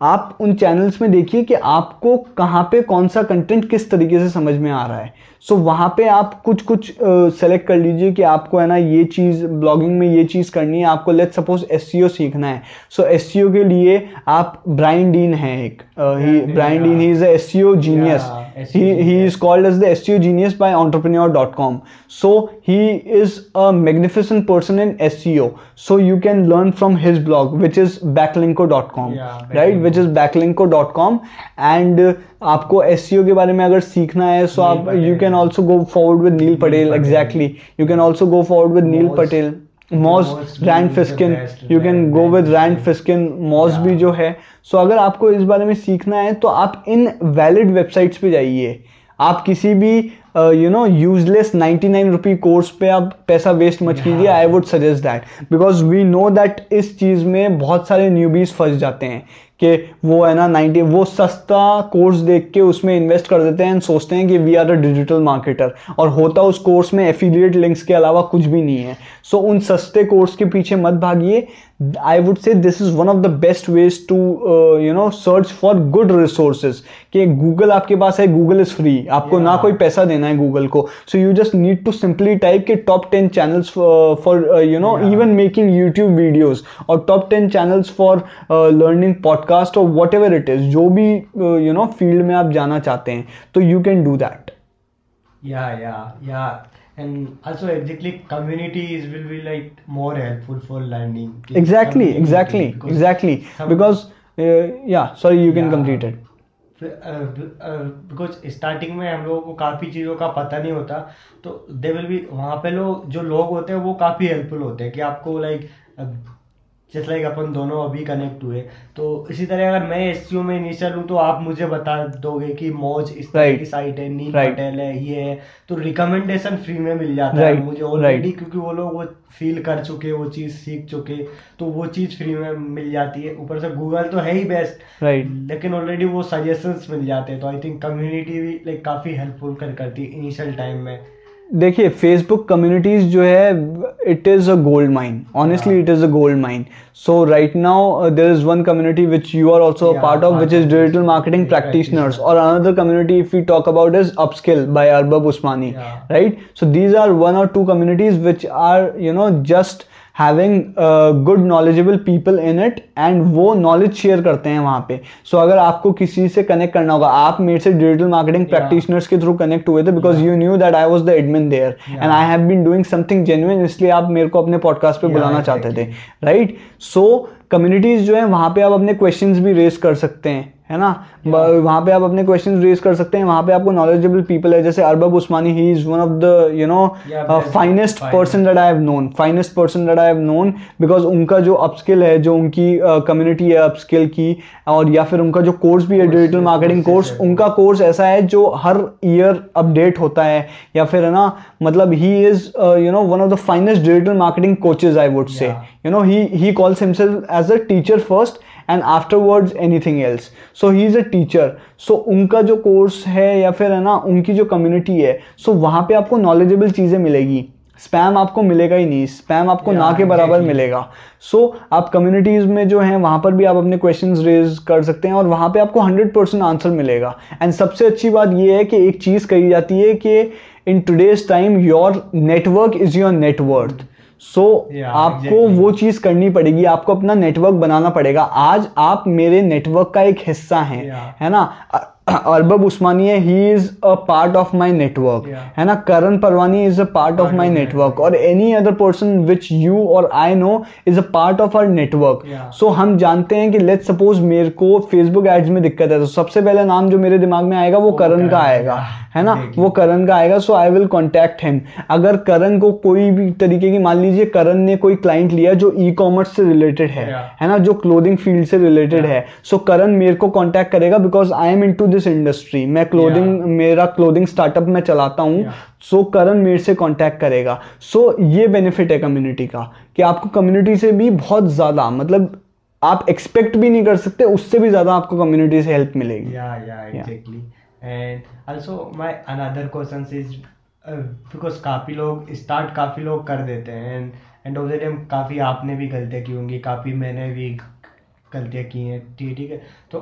आप उन चैनल्स में देखिए कि आपको कहाँ पे कौन सा कंटेंट किस तरीके से समझ में आ रहा है। सो so, वहाँ पे आप कुछ कुछ सेलेक्ट कर लीजिए कि आपको है ना ये चीज़ ब्लॉगिंग में ये चीज़ करनी है। आपको लेट सपोज़ एस सीखना है। सो एस सी के लिए आप ब्राइन डीन है एक। Brian Dean he. Is S C O genius he is called as the S C O genius by entrepreneur dot com so he is a magnificent person in S C so you can learn from his blog which is Backlinko dot com right which is backlink dot com and आपको S के बारे में अगर सीखना है so आप you can also go forward with Neil Patel. Exactly you can also go forward with Neil Patel Moz Rand Fishkin you can go with Rand Fishkin Moz भी जो है. सो so अगर आपको इस बारे में सीखना है तो आप इन वैलिड वेबसाइट्स पर जाइए. आप किसी भी you know useless 99 nine rupee course पे आप पैसा वेस्ट मत कीजिए I would suggest that because we know that इस चीज़ में बहुत सारे न्यूबीज फंस जाते हैं कि वो है ना 90 वो सस्ता कोर्स देख के उसमें इन्वेस्ट कर देते हैं and सोचते हैं कि we are a digital marketer और होता उस कोर्स में एफिलिएट लिंक्स के अलावा कुछ भी नहीं है। सो so, उन सस्ते कोर्स के पीछे मत भागिए। I would say this is one of the best ways to you know search for good resources कि गूगल आपके पास है गूगल इज़ फ्री आपको yeah. ना कोई पैसा देना है गूगल को so you just need to simply type के top ten channels for you know even making YouTube videos और top ten channels for learning podcast और वट एवर इट इज़ जो भी यू नो फ़ील्ड में आप जाना चाहते हैं तो यू कैन डू दैट या या या and also exactly communities will be like more helpful for learning exactly Community, exactly because exactly because uh, yeah sorry you can Yeah. complete it because starting में हम लोगों को काफ़ी चीज़ों का पता नहीं होता तो दे विल बी वहाँ पे लोग, जो लोग होते हैं, वो काफ़ी हेल्पफुल होते हैं कि आपको लाइक जैसे लाइक अपन दोनों अभी कनेक्ट हुए। तो इसी तरह अगर मैं एस में इनिशियल हूँ तो आप मुझे बता दोगे कि मौज इस तरह Right. की साइट है नील Right. पटेल है ये है। तो रिकमेंडेशन फ्री में मिल जाता है मुझे ऑलरेडी Right. क्योंकि वो लोग वो फील कर चुके वो चीज़ सीख चुके। तो वो चीज़ फ्री में मिल जाती है। ऊपर से गूगल तो है ही बेस्ट right. लेकिन ऑलरेडी वो सजेशंस मिल जाते हैं। तो आई थिंक कम्युनिटी भी लाइक काफ़ी हेल्पफुल कर करती है इनिशियल टाइम में। देखिए फेसबुक कम्युनिटीज जो है it is a gold mine honestly it is a gold mine so right now there is one community which you are also part of which is digital marketing practitioners और another community if you talk about is upskill by Arbab Usmani right so these are one और two communities which are you know just having good knowledgeable people in it and वो knowledge share करते हैं वहाँ पे। सो so, अगर आपको किसी से कनेक्ट करना होगा आप मेरे से डिजिटल मार्केटिंग प्रैक्टिशनर्स के थ्रू कनेक्ट हुए थे because you knew that I was the admin there and I have been doing something genuine इसलिए आप मेरे को अपने पॉडकास्ट पर yeah, बुलाना exactly. चाहते थे राइट सो कम्युनिटीज जो है वहाँ पर आप अपने क्वेश्चन भी रेज कर सकते हैं। है ना? वहाँ पे आप अपने क्वेश्चन रेज कर सकते हैं। वहाँ पे आपको नॉलेजेबल पीपल है जैसे Arbab Usmani he is one of the you know finest person that I have known finest person that I have known because उनका जो अपस्किल है जो उनकी कम्युनिटी uh, है अपस्किल की और या फिर उनका जो कोर्स भी है डिजिटल मार्केटिंग कोर्स उनका कोर्स ऐसा है जो हर ईयर अपडेट होता है। या फिर है ना मतलब he is you know one of the finest digital marketing coaches I would say Yeah. you know he he calls himself as a teacher and afterwards anything else. So he is a teacher. So उनका जो course है या फिर है ना उनकी जो community है सो so वहाँ पे आपको नॉलेजेबल चीज़ें मिलेगी स्पैम आपको मिलेगा ही नहीं स्पैम आपको ना के बराबर मिलेगा सो so, आप कम्युनिटीज़ में जो हैं वहाँ पर भी आप अपने क्वेश्चंस रेज कर सकते हैं और वहाँ पे आपको हंड्रेड परसेंट आंसर मिलेगा एंड सबसे अच्छी बात ये है कि एक चीज़ कही जाती है कि in today's time your network is your net worth so Yeah, आपको exactly. वो चीज़ करनी पड़ेगी आपको अपना नेटवर्क बनाना पड़ेगा आज आप मेरे नेटवर्क का एक हिस्सा हैं Yeah. है ना अरबब उस्मानी है is a part of my network है ना? Karan Parwani is a part of my network और any other person which you और I know is a part of our network so हम जानते हैं कि लेट सपोज़ मेरे को फेसबुक एड्स में दिक्कत है तो सबसे पहले नाम जो मेरे दिमाग में आएगा वो करण का आएगा है ना? वो करण का आएगा so I will contact him अगर करण को कोई भी तरीके की मान लीजिए करण ने कोई क्लाइंट लिया जो ई कॉमर्स से रिलेटेड है. है ना? जो क्लोदिंग फ़ील्ड से रिलेटेड है सो करण मेरे को कांटेक्ट करेगा because I am into this industry मैं क्लोथिंग मेरा क्लोथिंग स्टार्टअप में चलाता हूँ Yeah. सो करण मेरे से कांटेक्ट करेगा। सो so, ये बेनिफिट है कम्युनिटी का कि आपको कम्युनिटी से भी बहुत ज़्यादा मतलब आप एक्सपेक्ट भी नहीं कर सकते उससे भी ज़्यादा आपको कम्युनिटी से हेल्प मिलेगी। Yeah yeah exactly. And also my another question is uh, काफ़ी लोग स्टार्ट काफ़ी लोग कर देते हैं and end of the time काफ़ी आपने भी गलतियाँ की होंगी काफ़ी मैंने भी गलतियाँ की हैं, ठीक है तो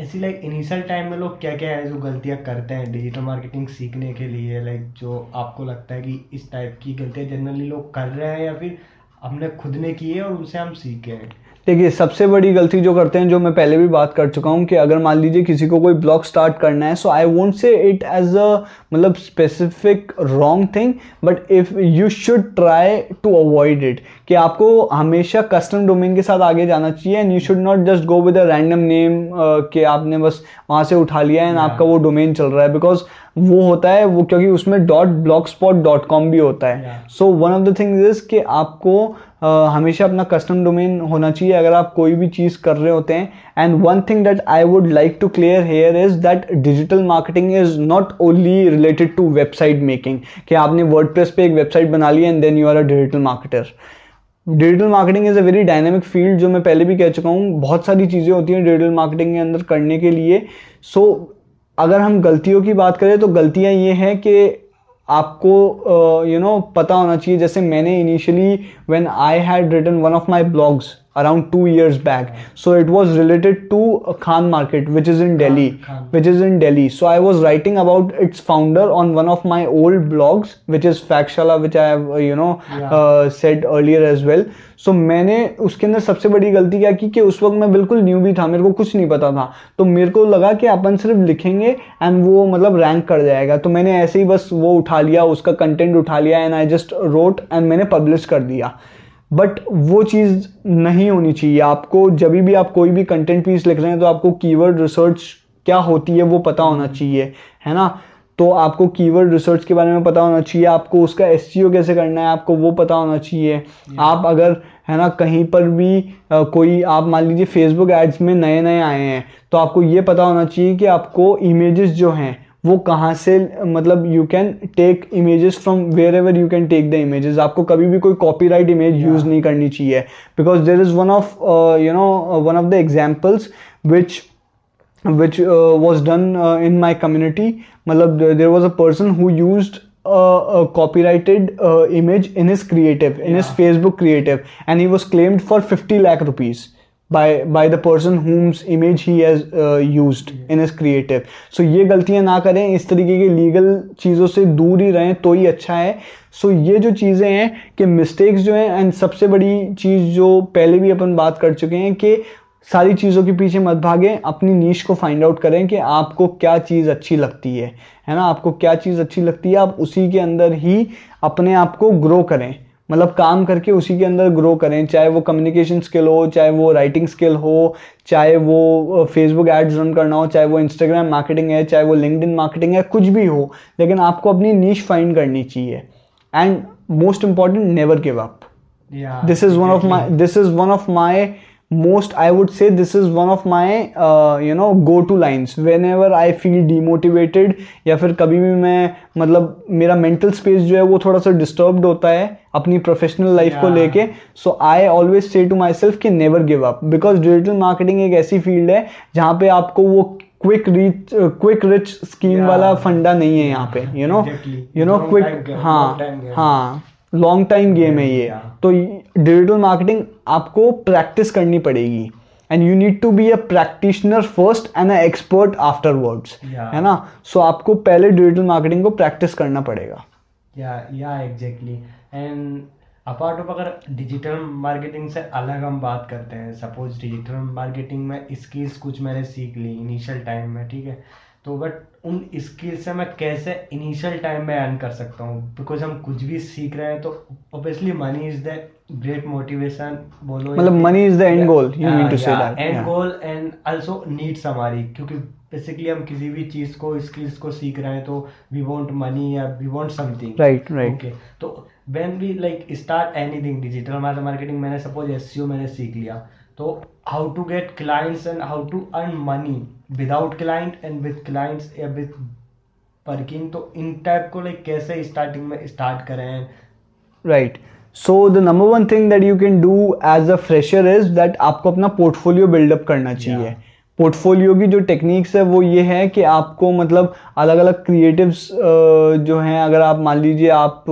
ऐसी लाइक इनिशियल टाइम में लोग क्या क्या है जो गलतियाँ करते हैं डिजिटल मार्केटिंग सीखने के लिए लाइक जो आपको लगता है कि इस टाइप की गलतियाँ जनरली लोग कर रहे हैं या फिर हमने खुद ने की है और उनसे हम सीखे हैं? देखिए सबसे बड़ी गलती जो करते हैं जो मैं पहले भी बात कर चुका हूँ कि अगर मान लीजिए किसी को कोई ब्लॉग स्टार्ट करना है so I won't say it as a मतलब specific wrong thing but if you should try to avoid it कि आपको हमेशा कस्टम डोमेन के साथ आगे जाना चाहिए and you should not just go with a random name कि आपने बस वहाँ से उठा लिया एंड Yeah. आपका वो डोमेन चल रहा है बिकॉज़ वो होता है वो क्योंकि उसमें dot blogspot dot com भी होता है so one of the things is कि आपको हमेशा अपना कस्टम डोमेन होना चाहिए अगर आप कोई भी चीज़ कर रहे होते हैं। And one thing that I would like to clear here is that digital marketing is not only related to website making कि आपने वर्डप्रेस पे एक वेबसाइट बना ली and then you are a digital marketer digital marketing is a very dynamic field जो मैं पहले भी कह चुका हूँ। बहुत सारी चीज़ें होती हैं डिजिटल मार्केटिंग के अंदर करने के लिए। सो so, अगर हम गलतियों की बात करें तो गलतियाँ ये हैं कि आपको you uh, know you know, पता होना चाहिए। जैसे मैंने initially when I had written one of my blogs around two years back so it was related to uh, khan market which is in Khan, delhi Khan. which is in delhi so i was writing about its founder on one of my old blogs which is factshala which i have uh, you know Yeah. uh, said earlier as well so so, मैंने उसके अंदर सबसे बड़ी गलती क्या की कि उस वक्त मैं बिल्कुल न्यू भी था मेरे को कुछ नहीं पता था तो मेरे को लगा कि अपन सिर्फ़ लिखेंगे एंड वो मतलब रैंक कर जाएगा तो मैंने ऐसे ही बस वो उठा लिया उसका कंटेंट उठा लिया and I just wrote and मैंने पब्लिश कर दिया बट वो चीज़ नहीं होनी चाहिए। आपको जब भी आप कोई भी कंटेंट पीस लिख रहे हैं तो आपको कीवर्ड रिसर्च क्या होती है वो पता होना चाहिए है ना? तो आपको कीवर्ड रिसर्च के बारे में पता होना चाहिए आपको उसका एस कैसे करना है आपको वो पता होना चाहिए। आप अगर है ना कहीं पर भी अ, कोई आप मान लीजिए फेसबुक एड्स में नए नए आए हैं तो आपको ये पता होना चाहिए कि आपको इमेजेस जो हैं वो कहाँ से मतलब you can take images from wherever you can take the images आपको कभी भी कोई कॉपीराइट इमेज यूज़ नहीं करनी चाहिए। Because there is one of you know one of the examples which which was done in my community मतलब there was a person who use copyrighted image in his creative in his Facebook creative and he was claimed for fifty lakh rupees by by the person whom's image he has uh, used in his creative. So ये गलतियाँ ना करें इस तरीके की legal चीज़ों से दूर ही रहें तो ही अच्छा है। सो so, ये जो चीज़ें हैं कि मिस्टेक्स जो हैं एंड सबसे बड़ी चीज़ जो पहले भी अपन बात कर चुके हैं कि सारी चीज़ों के पीछे मत भागें अपनी नीच को फाइंड आउट करें कि आपको क्या चीज़ अच्छी लगती है। है ना? आपको क्या चीज़ अच्छी लगती है? आप उसी के अंदर ही अपने आप को ग्रो करें। मतलब काम करके उसी के अंदर ग्रो करें चाहे वो कम्युनिकेशन स्किल हो चाहे वो राइटिंग स्किल हो चाहे वो फेसबुक एड्स रन करना हो चाहे वो इंस्टाग्राम मार्केटिंग है चाहे वो लिंकड मार्केटिंग है कुछ भी हो लेकिन आपको अपनी नीच फाइंड करनी चाहिए। And most important never give up this is one of my this is one of my most i would say this is one of my uh, you know go to lines whenever i feel demotivated या फिर कभी भी मैं मतलब मेरा mental space जो है वो थोड़ा सा डिस्टर्ब्ड होता है अपनी प्रोफेशनल लाइफ को Yeah. लेके so I always say to myself कि never give up because digital marketing एक ऐसी फ़ील्ड है जहाँ पे आपको वो quick rich quick rich scheme. वाला फंडा नहीं है यहाँ पे you know. You know quick हाँ. हाँ लॉन्ग टाइम गेम है ये। तो डिजिटल मार्केटिंग आपको प्रैक्टिस करनी पड़ेगी। And you need to be a practitioner first and a expert afterwards है ना? सो so, आपको पहले डिजिटल मार्केटिंग को प्रैक्टिस करना पड़ेगा। Yeah yeah exactly and apart of अगर डिजिटल मार्केटिंग से अलग हम बात करते हैं सपोज़ डिजिटल मार्केटिंग में स्किल्स कुछ मैंने सीख ली इनिशियल टाइम में ठीक है? तो बट उन स्किल से मैं कैसे इनिशियल टाइम में अर्न कर सकता हूँ? बिकॉज़ हम कुछ भी सीख रहे हैं तो obviously money is the great motivation बोलो मतलब money is the end goal you mean to say that, end goal and also needs हमारी क्योंकि बेसिकली हम किसी भी चीज़ को स्किल्स को सीख रहे हैं तो वी वांट मनी या we want something right right. Okay तो when we like start anything digital marketing मैंने सपोज़ एस मैंने सीख लिया तो how to get clients and how to earn money without client and with clients या with working तो इन टाइप को लाइक कैसे स्टार्टिंग में स्टार्ट करें? Right so the number one thing that you can do as a fresher is that आपको अपना portfolio buildup करना चाहिए। Yeah. पोर्टफोलियो की जो टेक्निक्स है वो ये है कि आपको मतलब अलग अलग क्रिएटिव्स जो हैं अगर आप मान लीजिए आप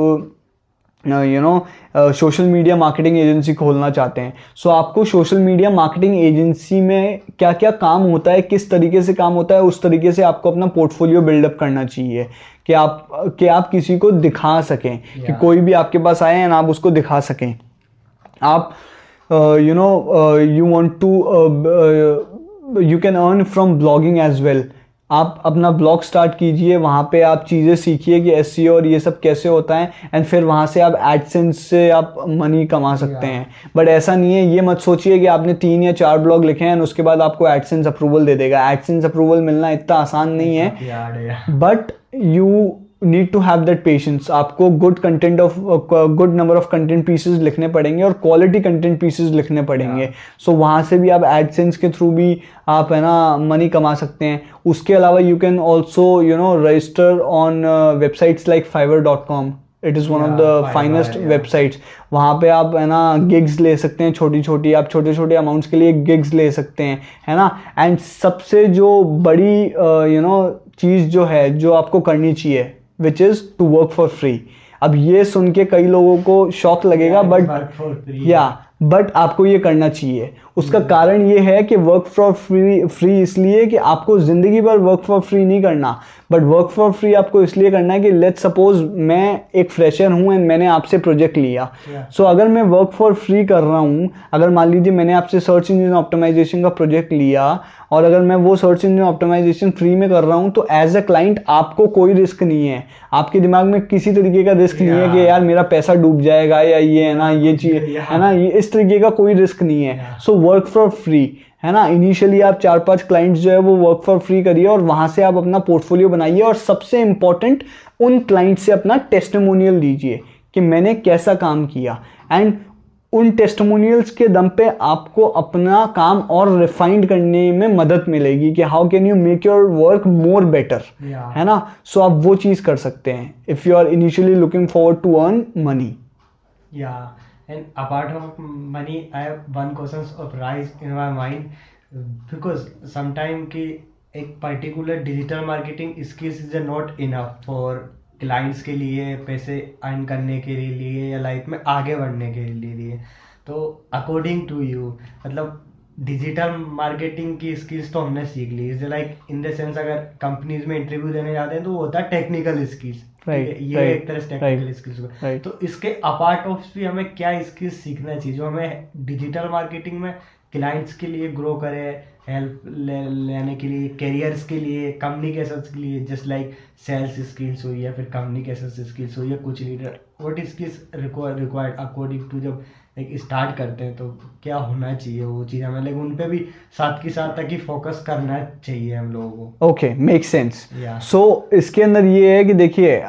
you know social media marketing agency खोलना चाहते हैं। सो so, आपको सोशल मीडिया मार्केटिंग एजेंसी में क्या क्या काम होता है किस तरीके से काम होता है उस तरीके से आपको अपना पोर्टफोलियो बिल्डअप करना चाहिए। कि आप कि आप किसी को दिखा सकें yeah. कि कोई भी आपके पास आए एंड आप उसको दिखा सकें। आप you know you want to you can earn from blogging as well आप अपना ब्लॉग स्टार्ट कीजिए वहाँ पे आप चीज़ें सीखिए कि एस और ये सब कैसे होता है एंड फिर वहाँ से आप एडसेंस से आप मनी कमा सकते हैं। बट ऐसा नहीं है ये मत सोचिए कि आपने तीन या चार ब्लॉग लिखे हैं एंड उसके बाद आपको एडसेंस अप्रूवल दे देगा। एडसेंस अप्रूवल मिलना इतना आसान नहीं है। But you need to have that patience आपको good content of good number of content pieces लिखने पड़ेंगे और क्वालिटी कंटेंट पीसेज लिखने पड़ेंगे। सो yeah. so, वहाँ से भी आप एडसेंस के थ्रू भी आप है ना मनी कमा सकते हैं। उसके अलावा you can also you know register on websites like Fiverr dot com it is one of the finest websites वहाँ पे आप है ना गिग्स ले सकते हैं छोटी छोटी आप छोटे छोटे अमाउंट्स के लिए गिग्स ले सकते हैं है ना? एंड सबसे जो बड़ी you uh, know you know, चीज़ जो है जो आपको करनी चाहिए which is to work for free अब ये सुन के कई लोगों को शौक लगेगा बट या बट आपको ये करना चाहिए। उसका कारण ये है कि वर्क फॉर फ्री फ्री इसलिए कि आपको ज़िंदगी भर वर्क फॉर फ्री नहीं करना। बट वर्क फॉर फ्री आपको इसलिए करना है कि लेट सपोज़ मैं एक फ्रेशर हूँ एंड मैंने आपसे प्रोजेक्ट लिया। सो Yeah. so, अगर मैं वर्क फॉर फ्री कर रहा हूँ अगर मान लीजिए मैंने आपसे सर्च इंजन ऑप्टिमाइजेशन का प्रोजेक्ट लिया और अगर मैं वो सर्च इंजन ऑप्टिमाइजेशन फ्री में कर रहा हूँ तो एज अ क्लाइंट आपको कोई रिस्क नहीं है। आपके दिमाग में किसी तरीके का रिस्क नहीं है कि यार मेरा पैसा डूब जाएगा या ये है ना ये चीज़ Yeah. है ना ये इस तरीके का कोई रिस्क नहीं है। सो वर्क फॉर फ्री है ना? इनिशियली आप चार पाँच क्लाइंट्स जो है वो वर्क फॉर फ्री करिए और वहाँ से आप अपना पोर्टफोलियो बनाइए और सबसे इंपॉर्टेंट उन क्लाइंट से अपना टेस्टिमोनियल दीजिए कि मैंने कैसा काम किया। एंड उन टेस्टिमोनियल्स के दम पे आपको अपना काम और रिफाइंड करने में मदद मिलेगी कि how can you make your work more better है ना? सो आप वो चीज़ कर सकते हैं if you are initially looking forward to earn money Yeah, and apart of money, I have one question of rise in my mind because sometime ki एक particular digital marketing skills is not enough for clients के लिए पैसे earn करने के लिए या life में आगे बढ़ने के लिए तो अकॉर्डिंग टू यू मतलब डिजिटल मार्केटिंग की स्किल्स तो हमने सीख ली। Is like in the sense अगर कंपनीज़ में इंटरव्यू देने जाते हैं तो वो होता है टेक्निकल स्किल्स Right, ये right, एक तरह से टेक्निकल right, स्किल्स right. तो इसके अपार्ट ऑफ़ भी हमें क्या स्किल्स सीखना चाहिए जो हमें डिजिटल मार्केटिंग में क्लाइंट्स के लिए ग्रो करे हेल्प ले, लेने के लिए करियर्स के लिए कम्युनिकेशन के लिए जस्ट लाइक सेल्स स्किल्स हो या फिर कम्युनिकेशन स्किल्स हो या कुछ leader what skills required according to जब लाइक स्टार्ट करते हैं तो क्या होना चाहिए वो चीज़ हमें लेकिन उन पर भी साथ के साथ तक ही फोकस करना चाहिए हम लोगों को ओके मेक सेंस. सो इसके अंदर ये है कि देखिए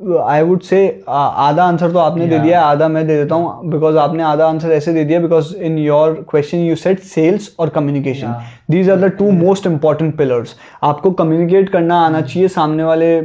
आई वुड से आधा आंसर तो आपने yeah. दे. दिया आधा मैं दे देता हूँ बिकॉज़ आपने आधा आंसर ऐसे दे दिया because in your question you set sales और communication these are the two most important pillars आपको कम्युनिकेट करना आना चाहिए सामने वाले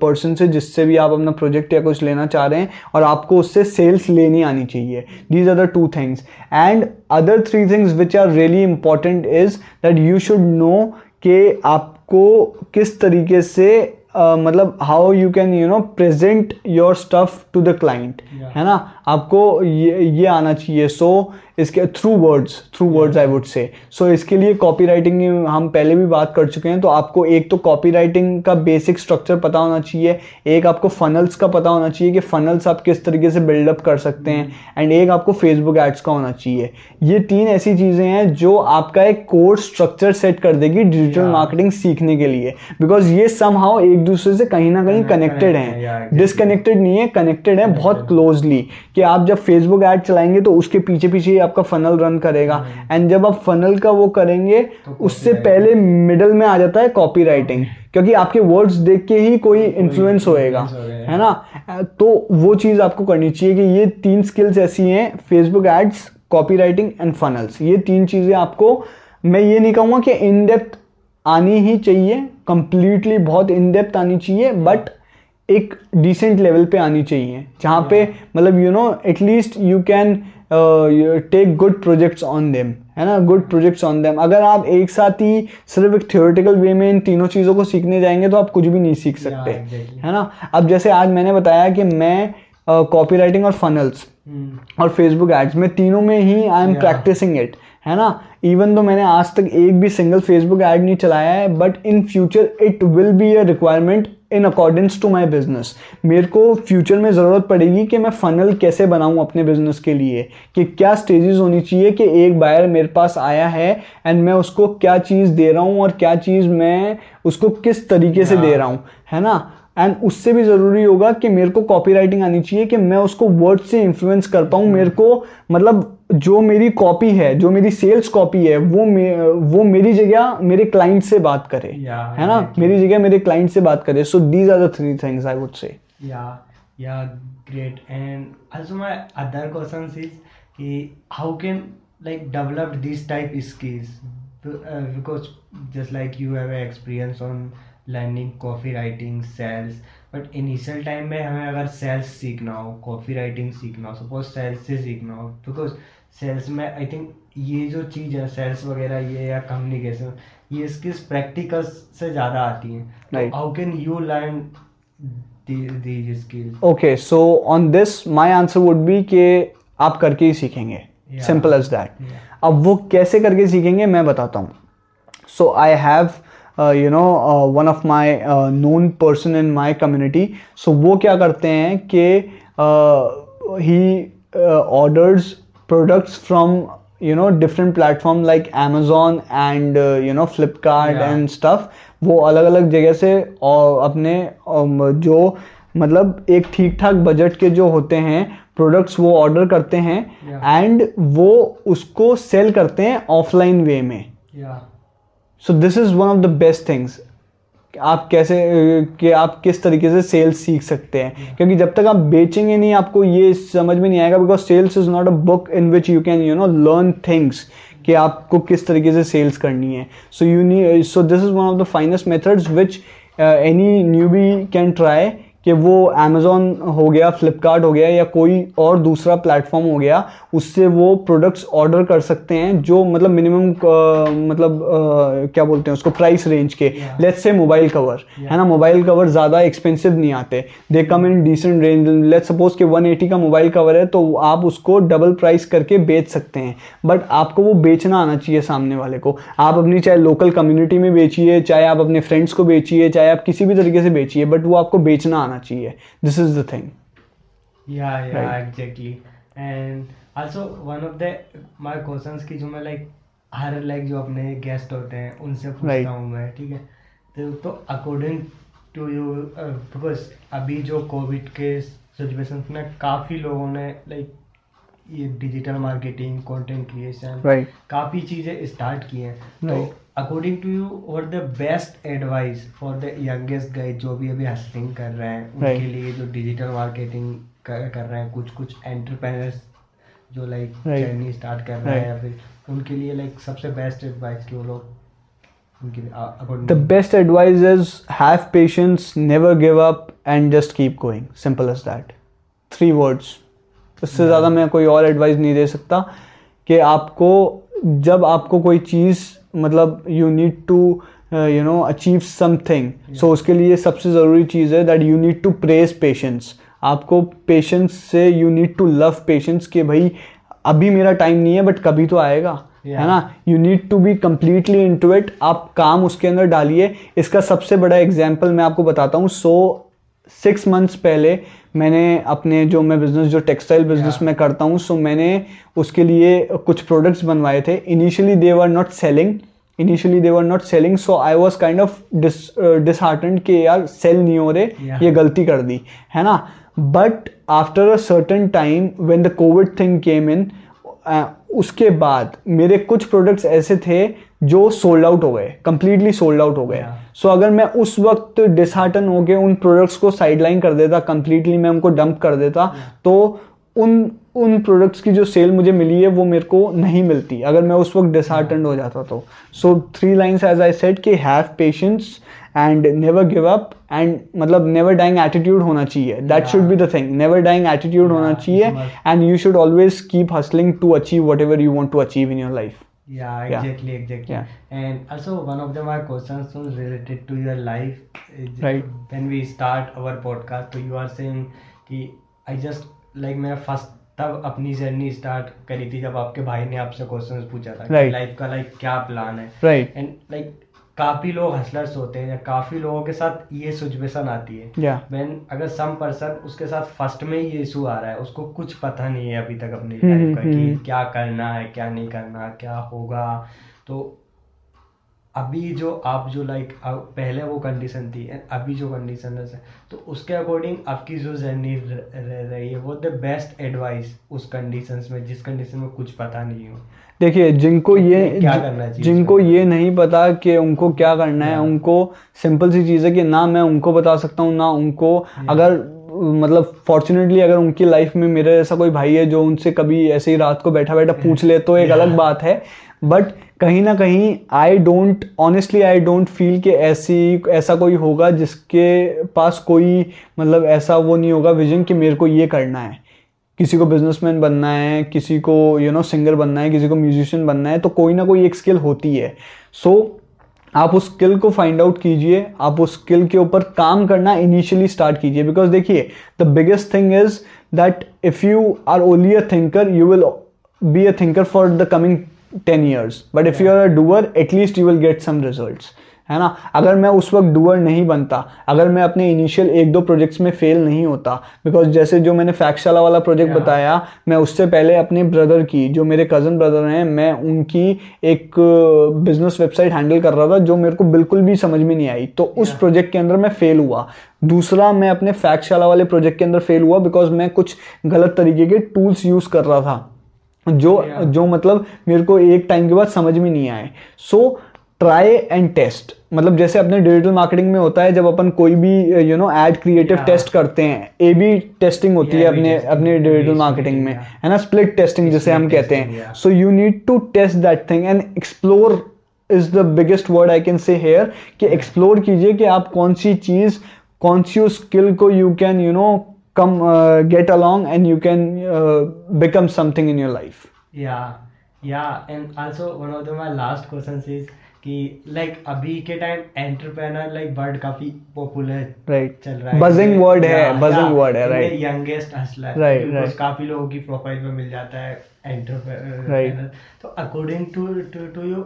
पर्सन से जिससे भी आप अपना प्रोजेक्ट या कुछ लेना चाह रहे हैं और आपको उससे सेल्स लेनी आनी चाहिए. These are the two things and other three things which are really important is that you should know कि आपको किस तरीके से मतलब how you can you know present your stuff to the client है ना? आपको ये ये आना चाहिए। सो so, इसके through words through words I would say so इसके लिए कॉपी राइटिंग हम पहले भी बात कर चुके हैं तो आपको एक तो कॉपी राइटिंग का बेसिक स्ट्रक्चर पता होना चाहिए एक आपको फनल्स का पता होना चाहिए कि फनल्स आप किस तरीके से बिल्डअप कर सकते हैं एंड एक आपको फेसबुक एड्स का होना चाहिए। ये तीन ऐसी चीज़ें हैं जो आपका एक कोर्स स्ट्रक्चर सेट कर देगी डिजिटल मार्केटिंग सीखने के लिए। बिकॉज़ ये सम एक दूसरे से कहीं ना कहीं कनेक्टेड है, डिसकनेक्टेड नहीं है कनेक्टेड है बहुत क्लोजली कि आप जब फेसबुक ऐड चलाएँगे तो उसके पीछे पीछे ही आपका फनल रन करेगा। एंड जब आप फनल का वो करेंगे तो उससे पहले मिडल में आ जाता है कॉपी राइटिंग क्योंकि आपके वर्ड्स देख के ही कोई इन्फ्लुएंस होएगा होएगा। है ना? तो वो चीज़ आपको करनी चाहिए कि ये तीन स्किल्स ऐसी हैं Facebook ads copywriting and funnels ये तीन चीज़ें आपको मैं ये नहीं कहूँगा कि इन डेप्थ आनी ही चाहिए कंप्लीटली बहुत इन डेप्थ आनी चाहिए बट एक डिसेंट लेवल पे आनी चाहिए। जहाँ पे मतलब you know at least you can take good projects on them है ना? गुड प्रोजेक्ट्स ऑन देम अगर आप एक साथ ही सिर्फ़ एक थियोरेटिकल वे में इन तीनों चीज़ों को सीखने जाएँगे तो आप कुछ भी नहीं सीख सकते exactly. है ना? अब जैसे आज मैंने बताया कि मैं कॉपी uh, राइटिंग और फनल्स हम्म, और फेसबुक एड्स में तीनों में ही आई एम प्रैक्टिसिंग इट है ना? इवन तो मैंने आज तक एक भी सिंगल फेसबुक ऐड नहीं चलाया है but in future it will be a requirement in accordance to my business मेरे को फ्यूचर में ज़रूरत पड़ेगी कि मैं फनल कैसे बनाऊँ अपने बिज़नेस के लिए कि क्या स्टेजेस होनी चाहिए कि एक बायर मेरे पास आया है एंड मैं उसको क्या चीज़ दे रहा हूँ और क्या चीज़ मैं उसको किस तरीके से दे रहा हूँ है ना? एंड उससे भी ज़रूरी होगा कि मेरे को कॉपी राइटिंग आनी चाहिए कि मैं उसको वर्ड से इन्फ्लुएंस कर पाऊँ मेरे को मतलब जो मेरी कॉपी है जो मेरी सेल्स कॉपी है वो मे, वो मेरी जगह मेरे क्लाइंट से बात करे है ना? मेरी जगह मेरे क्लाइंट से बात करे। So these are three things I would say yeah great and also my other questions how can like develop this type skills because just like you have experience on learning copywriting sales but initial time में हमें अगर sales सीखना हो coffee writing सीखना हो suppose sales से सीखना हो बिकॉज़ sales में I think ये जो चीज़ है sales वगैरह ये या communication ये skills practicals से ज़्यादा आती है। can you learn the- these skills? Okay so on this my answer would be कि आप करके ही सीखेंगे। सिंपल एज दैट अब वो कैसे करके सीखेंगे मैं बताता हूँ। So I have you know one of my known person in my community so वो क्या करते हैं कि he orders products from you know different platform like amazon and uh, you know flipkart Yeah. and stuff वो अलग अलग जगह से और अपने जो मतलब एक ठीक ठाक बजट के जो होते हैं प्रोडक्ट्स वो ऑर्डर करते हैं Yeah. एंड वो उसको सेल करते हैं ऑफलाइन वे में Yeah. So this is one of the best things आप कैसे कि आप किस तरीके से सेल्स सीख सकते हैं? क्योंकि जब तक आप बेचेंगे नहीं आपको ये समझ में नहीं आएगा because sales is not a book in which you can you know learn things कि आपको किस तरीके से सेल्स करनी है। So you know so this is one of the finest methods which any newbie can try कि वो Amazon हो गया फ्लिपकार्ट हो गया या कोई और दूसरा प्लेटफॉर्म हो गया उससे वो प्रोडक्ट्स ऑर्डर कर सकते हैं जो मतलब मिनिमम मतलब अ, क्या बोलते हैं उसको प्राइस रेंज के। लेट्स से मोबाइल कवर है ना? मोबाइल कवर ज़्यादा एक्सपेंसिव नहीं आते। They come in decent range let's suppose कि 180 का मोबाइल कवर है तो आप उसको डबल प्राइस करके बेच सकते हैं। बट आपको वो बेचना आना चाहिए सामने वाले को। आप अपनी चाहे लोकल कम्युनिटी में बेचिए चाहे आप अपने फ्रेंड्स को बेचिए चाहे आप किसी भी तरीके से बेचिए बट वो आपको बेचना आना चाहिए this is the thing Yeah, yeah, Right. exactly. And also one of the my questions की जो मैं like हर like जो अपने गेस्ट होते हैं उनसे पूछता Right. हूँ मैं ठीक है तो तो अकॉर्डिंग टू यू बिकॉज़ अभी जो कोविड के सिचुएशन में काफ़ी लोगों ने लाइक ये डिजिटल मार्केटिंग कंटेंट क्रिएशन काफ़ी चीज़ें स्टार्ट की हैं right. तो Right. अकॉर्डिंग टू यू और the best advice for the youngest guys जो भी अभी हस्लिंग कर रहे हैं उनके लिए जो डिजिटल मार्केटिंग कर, कर रहे हैं कुछ कुछ एंटरप्रेनर्स जो लाइक. जर्नी स्टार्ट कर रहे हैं या फिर उनके लिए लाइक सबसे बेस्ट एडवाइस कि वो लोग The best advice is have patience, never give up, and just keep going. Simple as that. Three words. इससे ज़्यादा मैं कोई और एडवाइस नहीं दे सकता कि आपको जब आपको कोई चीज़ मतलब you need to you know achieve something so उसके लिए सबसे ज़रूरी चीज़ है that you need to press patience आपको पेशेंस से you need to love patience कि भाई अभी मेरा टाइम नहीं है बट कभी तो आएगा Yeah. है ना? You need to be completely into it आप काम उसके अंदर डालिए. इसका सबसे बड़ा एग्ज़ाम्पल मैं आपको बताता हूँ. सो सिक्स मंथ्स पहले मैंने अपने जो मैं बिज़नेस जो टेक्सटाइल बिज़नेस. में करता हूँ सो मैंने उसके लिए कुछ प्रोडक्ट्स बनवाए थे initially they were not selling initially they were not selling so I was kind of disheartened कि यार सेल नहीं हो रहे Yeah. ये गलती कर दी है ना but after a certain time when the COVID thing came in उसके बाद मेरे कुछ प्रोडक्ट्स ऐसे थे जो सोल्ड आउट हो गए कंप्लीटली सोल्ड आउट हो गए। Yeah. सो अगर मैं उस वक्त डिसहार्टन हो के उन प्रोडक्ट्स को साइडलाइन कर देता कंप्लीटली मैं उनको डंप कर देता तो उन उन प्रोडक्ट्स की जो सेल मुझे मिली है वो मेरे को नहीं मिलती। अगर मैं उस वक्त डिसहार्टन हो जाता तो। So three lines as I set that have patience and never give up and मतलब नेवर डाइंग एटीट्यूड होना चाहिए। That should be the thing never dying attitude होना चाहिए and you should always keep hustling to achieve whatever you want to achieve in your life Yeah, exactly, Yeah. exactly. Yeah. And also one of the my questions was related to your life. is Right. When we start our podcast, so you are saying कि I just like मैं first तब अपनी journey start करी थी जब आपके भाई ने आपसे क्वेश्चंस पूछा था Right. लाइफ का लाइक क्या प्लान है राइट एंड लाइक काफ़ी लोग हसलर्स होते हैं या काफ़ी लोगों के साथ ये सिचुएशन आती है। When अगर सम पर्सन उसके साथ फ़र्स्ट में ही ये इशू आ रहा है उसको कुछ पता नहीं है अभी तक अपनी लाइफ का कि हम्म। क्या करना है क्या नहीं करना क्या होगा। तो अभी जो आप जो लाइक पहले वो कंडीशन थी अभी जो कंडीशन है तो उसके अकॉर्डिंग आपकी जो जर्नी रह रही है वो द बेस्ट एडवाइस उस कंडीशन में जिस कंडीशन में कुछ पता नहीं हो। देखिए जिनको ये क्या करना चाहिए जिनको ये नहीं पता कि उनको क्या करना है उनको सिंपल सी चीज़ है कि ना मैं उनको बता सकता हूँ ना उनको अगर मतलब फॉर्चुनेटली अगर उनकी लाइफ में मेरे जैसा कोई भाई है जो उनसे कभी ऐसे ही रात को बैठा बैठा पूछ ले तो एक अलग बात है। बट कहीं ना कहीं I don't honestly I don't feel कि ऐसी ऐसा कोई होगा जिसके पास कोई मतलब ऐसा वो नहीं होगा विजन कि मेरे को ये करना है। किसी को बिजनेसमैन बनना है किसी को यू नो सिंगर बनना है किसी को म्यूजिशियन बनना है तो कोई ना कोई एक स्किल होती है। सो so, आप उस स्किल को फाइंड आउट कीजिए आप उस स्किल के ऊपर काम करना इनिशियली स्टार्ट कीजिए। बिकॉज़ देखिए the biggest thing is that if you are only a thinker you will be a thinker for the coming 10 years. But if you are a doer at least you will get some some results. है ना? अगर मैं उस वक्त doer नहीं बनता अगर मैं अपने इनिशियल एक दो प्रोजेक्ट्स में फेल नहीं होता बिकॉज़ जैसे जो मैंने फैक्शाला वाला प्रोजेक्ट बताया मैं उससे पहले अपने ब्रदर की जो मेरे कज़न ब्रदर हैं मैं उनकी एक बिज़नेस वेबसाइट हैंडल कर रहा था जो मेरे को बिल्कुल भी समझ में नहीं आई। तो उस प्रोजेक्ट के अंदर मैं फेल हुआ। दूसरा मैं अपने फैक्शाला वाले प्रोजेक्ट के अंदर फेल हुआ बिकॉज़ मैं कुछ गलत तरीके के टूल्स यूज़ कर रहा था जो जो मतलब मेरे को एक टाइम के बाद समझ में नहीं आए। So try and test. मतलब जैसे अपने डिजिटल मार्केटिंग में होता है जब अपन कोई भी you know ad creative test करते हैं ए बी टेस्टिंग होती है Yeah, अपने अपने डिजिटल मार्केटिंग में है ना? स्प्लिट टेस्टिंग जिसे हम कहते हैं। So you need to test that thing and explore is the biggest word I can say here कि एक्सप्लोर कीजिए कि आप कौन सी चीज़ कौन सी उस स्किल को you can you know come get along and you can become something in your life yeah. Yeah and also one of the my last questions is कि like अभी के टाइम एंटरप्रेनर लाइक वर्ड काफ़ी popular right चल रहा है Buzzing word है, buzzing word है, right. Youngest hustler Right, right. काफ़ी लोगों की प्रोफ़ाइल में मिल जाता है एंटरप्रेनर. तो according to to to you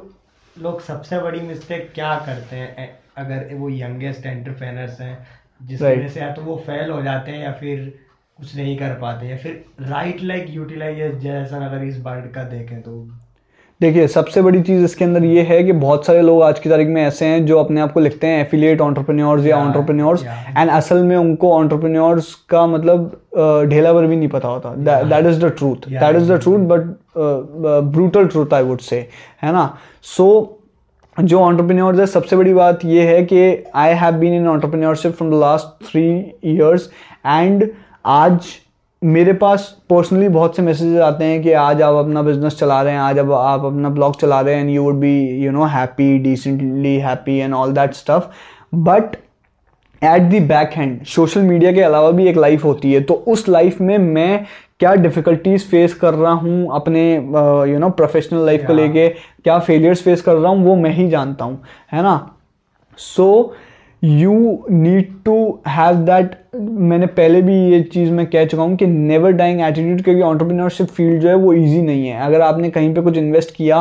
लोग सबसे बड़ी मिस्टेक क्या करते हैं अगर वो यंगेस्ट एंटरप्रेनर्स हैं जिस. वजह से या तो वो फेल हो जाते हैं या फिर कुछ नहीं कर पाते या फिर राइट लाइक यूटिलाइजेशन अगर इस वर्ड का देखें तो देखिए सबसे बड़ी चीज़ इसके अंदर ये है कि बहुत सारे लोग आज की तारीख में ऐसे हैं जो अपने आप को लिखते हैं एफिलिएट ऑन्टरप्रेन्योर्स या ऑन्टरप्रेन्योर्स एंड असल में उनको ऑन्टरप्रेन्योर्स का मतलब ढेला भर भी नहीं पता होता। That is the truth that is the truth but brutal truth I would say है ना? सो so, जो ऑन्टरप्रेन्योर्स है सबसे बड़ी बात ये है कि I have been in entrepreneurship from the last three years and आज मेरे पास पर्सनली बहुत से मैसेजेस आते हैं कि आज आप अपना बिज़नेस चला रहे हैं आज अब आप अपना ब्लॉग चला रहे हैं and you would be you know happy decently happy and all that stuff but at the back hand social media के अलावा भी एक लाइफ होती है तो उस लाइफ में मैं क्या डिफिकल्टीज फेस कर रहा हूँ अपने यू नो प्रोफेशनल लाइफ को. लेके क्या फेलियर्स फेस कर रहा हूँ वो मैं ही जानता हूँ है ना so you need to have that मैंने पहले भी ये चीज़ मैं कह चुका हूँ कि नेवर डाइंग एटीट्यूड क्योंकि ऑन्टरप्रीनरशिप फ़ील्ड जो है वो इजी नहीं है। अगर आपने कहीं पे कुछ इन्वेस्ट किया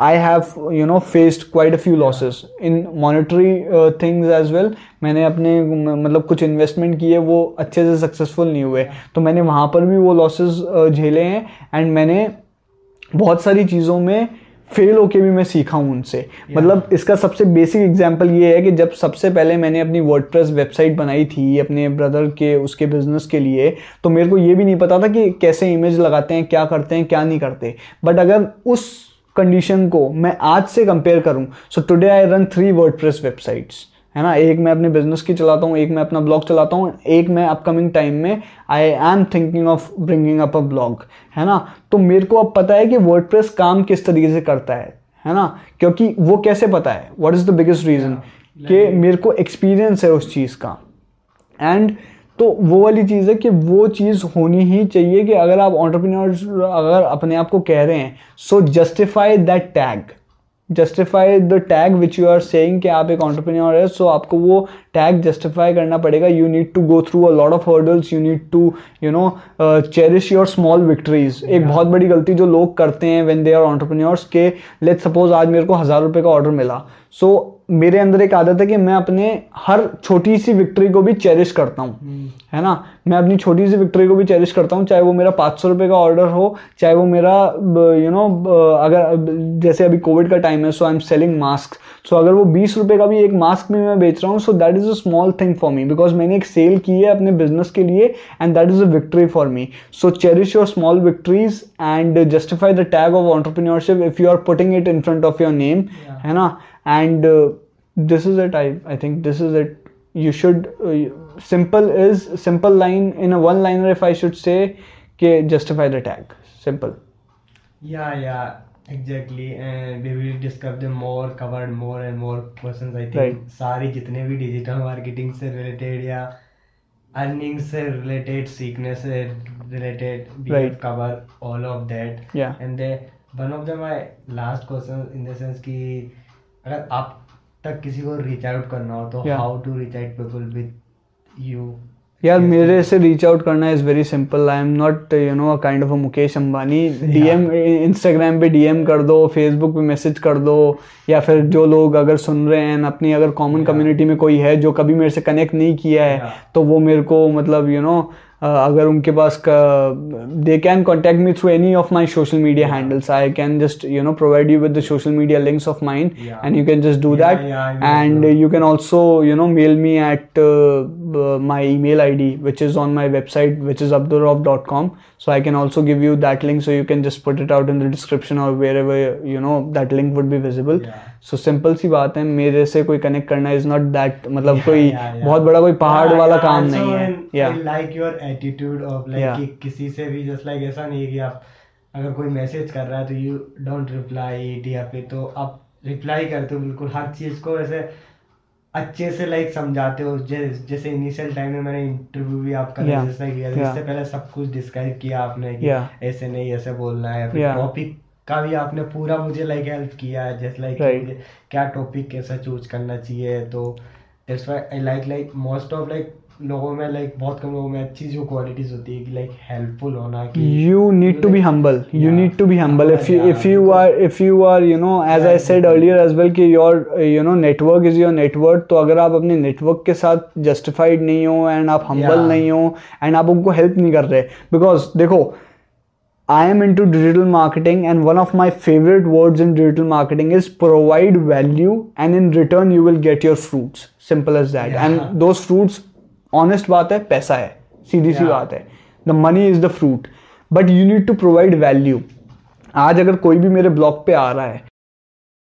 I have you know faced quite a few losses in monetary things as well मैंने अपने मतलब कुछ इन्वेस्टमेंट किए, वो अच्छे से सक्सेसफुल नहीं हुए। तो मैंने वहाँ पर भी वो लॉसेस झेले हैं। एंड मैंने बहुत सारी चीज़ों में फेल होके भी मैं सीखा हूँ उनसे। मतलब इसका सबसे बेसिक एग्जांपल ये है कि जब सबसे पहले मैंने अपनी वर्डप्रेस वेबसाइट बनाई थी अपने ब्रदर के उसके बिज़नेस के लिए तो मेरे को ये भी नहीं पता था कि कैसे इमेज लगाते हैं क्या करते हैं क्या नहीं करते। बट अगर उस कंडीशन को मैं आज से कंपेयर करूँ so today I run three WordPress websites है ना? एक मैं अपने बिज़नेस की चलाता हूँ एक मैं अपना ब्लॉग चलाता हूँ एक मैं अपकमिंग टाइम में I am thinking of bringing up a blog है ना? तो मेरे को अब पता है कि वर्डप्रेस काम किस तरीके से करता है है ना? क्योंकि वो कैसे पता है? What is the biggest reason कि मेरे को एक्सपीरियंस है उस चीज़ का। एंड तो वो वाली चीज़ है कि वो चीज़ होनी ही चाहिए कि अगर आप ऑन्टरप्रीनियर्स अगर अपने आप को कह रहे हैं so justify that tag justify the tag which you are saying कि आप एक ऑन्टरप्रीनियर है सो आपको वो टैग जस्टिफाई करना पड़ेगा। You need to go through a lot of hurdles you need to you know cherish your small victories एक बहुत बड़ी गलती जो लोग करते हैं वेन दे आर ऑन्टरप्रीनियर्स के लेट सपोज़ आज मेरे को हज़ार रुपये का ऑर्डर मिला। सो मेरे अंदर एक आदत है कि मैं अपने हर छोटी सी विक्ट्री को भी चेरिश करता हूँ। है ना? मैं अपनी छोटी सी विक्ट्री को भी चेरिश करता हूँ चाहे वो मेरा पाँच सौ रुपये का ऑर्डर हो चाहे वो मेरा यू नो अगर जैसे अभी कोविड का टाइम है so I am selling mask so अगर वो बीस रुपये का भी एक मास्क भी मैं बेच रहा हूँ so that is a small thing for me because मैंने एक सेल की है अपने बिज़नेस के लिए and that is a victory for me so cherish your small victories and justify the tag of entrepreneurship if you are putting it in front of your name है ना? And this is it i i think this is it you should uh, simple is simple line in a one liner if i should say कि justify the tag simple Yeah, yeah, exactly. And we will discuss them more, covered more and more questions. I think Right. सारी जितने भी digital marketing से related या earning से related सीखने से related we Right. have covered all of that. Yeah. And then one of the my last question in the sense कि अगर आप तक किसी को रीच आउट करना हो तो how to reach out people with you यार मेरे से रीच आउट करना is very simple I am not you know a kind of a Mukesh Ambani DM Instagram पे डीएम कर दो फेसबुक पे मैसेज कर दो या फिर जो लोग अगर सुन रहे हैं अपनी अगर कॉमन कम्युनिटी में कोई है जो कभी मेरे से कनेक्ट नहीं किया है तो वो मेरे को मतलब यू you नो अगर उनके पास they can contact me through any of my social media handles I can just you know provide you with the social media links of mine Yeah. And you can just do Yeah, that yeah, I will and do. you can also uh, my email id which is on my website which is abdurrahman.com so i can also give you that link so you can just put it out in the description or wherever you know that link would be visible Yeah. so simple सी बात है मेरे से कोई connect करना is not that मतलब Yeah, कोई yeah, yeah. बहुत बड़ा कोई पहाड़ वाला काम नहीं है and या I like your attitude of like Yeah. कि किसी से भी जस्ट लाइक ऐसा नहीं है कि आप अगर कोई मैसेज कर रहा है तो यू डोंट रिप्लाई या फिर तो आप रिप्लाई करते हो बिल्कुल हर चीज़ को ऐसे अच्छे से लाइक समझाते हो जैसे इनिशियल टाइम में मैंने इंटरव्यू भी आपका Yeah. रजिस्टर किया Yeah. इससे पहले सब कुछ डिस्क्राइब किया आपने कि Yeah. ऐसे नहीं ऐसे बोलना है फिर Yeah. टॉपिक का भी आपने पूरा मुझे लाइक हेल्प किया है जैसे लाइक Right. क्या टॉपिक कैसा चूज़ करना चाहिए तो that's why I like like most of like लोगों में लाइक बहुत कम लोगों में अच्छी जो क्वालिटीज होती है कि लाइक हेल्पफुल होना कि you need to be humble you need to be humble if you if you are if you are you know as I said earlier as well कि your you know network is your network तो अगर आप अपने network के साथ justified नहीं हो and आप हम्बल नहीं हो एंड आप उनको हेल्प नहीं कर रहे बिकॉज़ देखो I am into digital marketing and one of my favourite words in digital marketing is provide value and in return you will get your fruits simple as that and those fruits honest बात है पैसा है सीधी सी बात है। The money is the fruit but you need to provide value आज अगर कोई भी मेरे ब्लॉग पे आ रहा है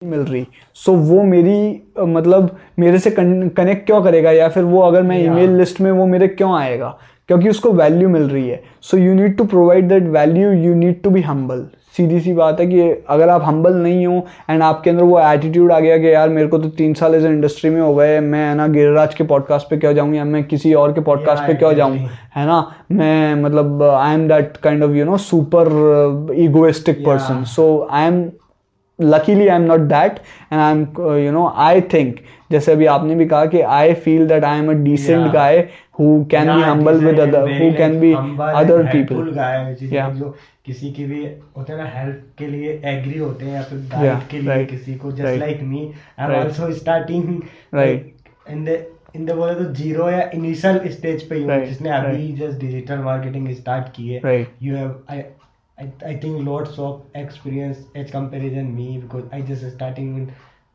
मिल रही सो so, वो मेरी मतलब मेरे से कनेक्ट क्यों करेगा? या फिर वो अगर मैं. ईमेल लिस्ट में वो मेरे क्यों आएगा? क्योंकि उसको वैल्यू मिल रही है। So you need to provide that value you need to be humble सीधी सी बात है कि अगर आप हम्बल नहीं हो एंड आपके अंदर वो एटीट्यूड आ गया कि यार मेरे को तो तीन साल इस इंडस्ट्री में हो गए मैं है ना गिरिराज के पॉडकास्ट पे क्यों जाऊँ या मैं किसी और के पॉडकास्ट पे क्यों जाऊँ है ना? मैं मतलब I am that kind of you know super egoistic person so I am luckily i'm not that and i'm uh, you know i think जैसे अभी आपने भी कहा कि I feel that I am a decent guy who can be humble with other who can be other people किसी की भी होते ना हेल्प के लिए एग्री होते हैं या फिर डाइट के लिए किसी को just like me I am also starting right in the in the बोले तो ज़ीरो या इनिशियल स्टेज पे हूँ जिसने अभी जस्ट डिजिटल मार्केटिंग स्टार्ट की है। You have I I think lots of experience as comparison me because I just starting in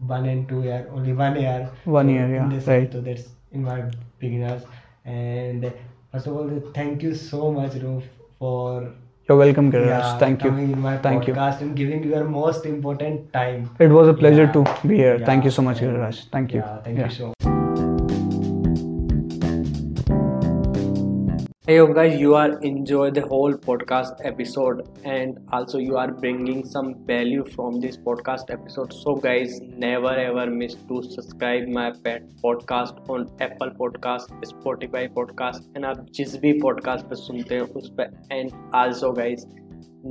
1 and 2 year only 1 year 1 year right तो that's in my beginners and first of all thank you so much roof for you're welcome Giriraj yeah, thank you. in my thank you. podcast and giving your most important time. It was a pleasure Yeah. to be here. Thank you so much Giriraj thank you. Yeah thank you so much Hey yo guys, you are enjoy the whole podcast episode and also you are bringing some value from this podcast episode. So guys, never ever miss to subscribe my pet podcast on Apple Podcast, Spotify Podcast and आप जिस भी podcast पे सुनते हैं उस पे and also guys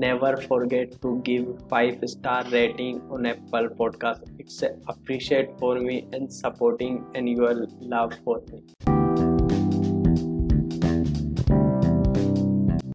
never forget to give five star rating on Apple Podcast. It's a appreciate for me and supporting and your love for me.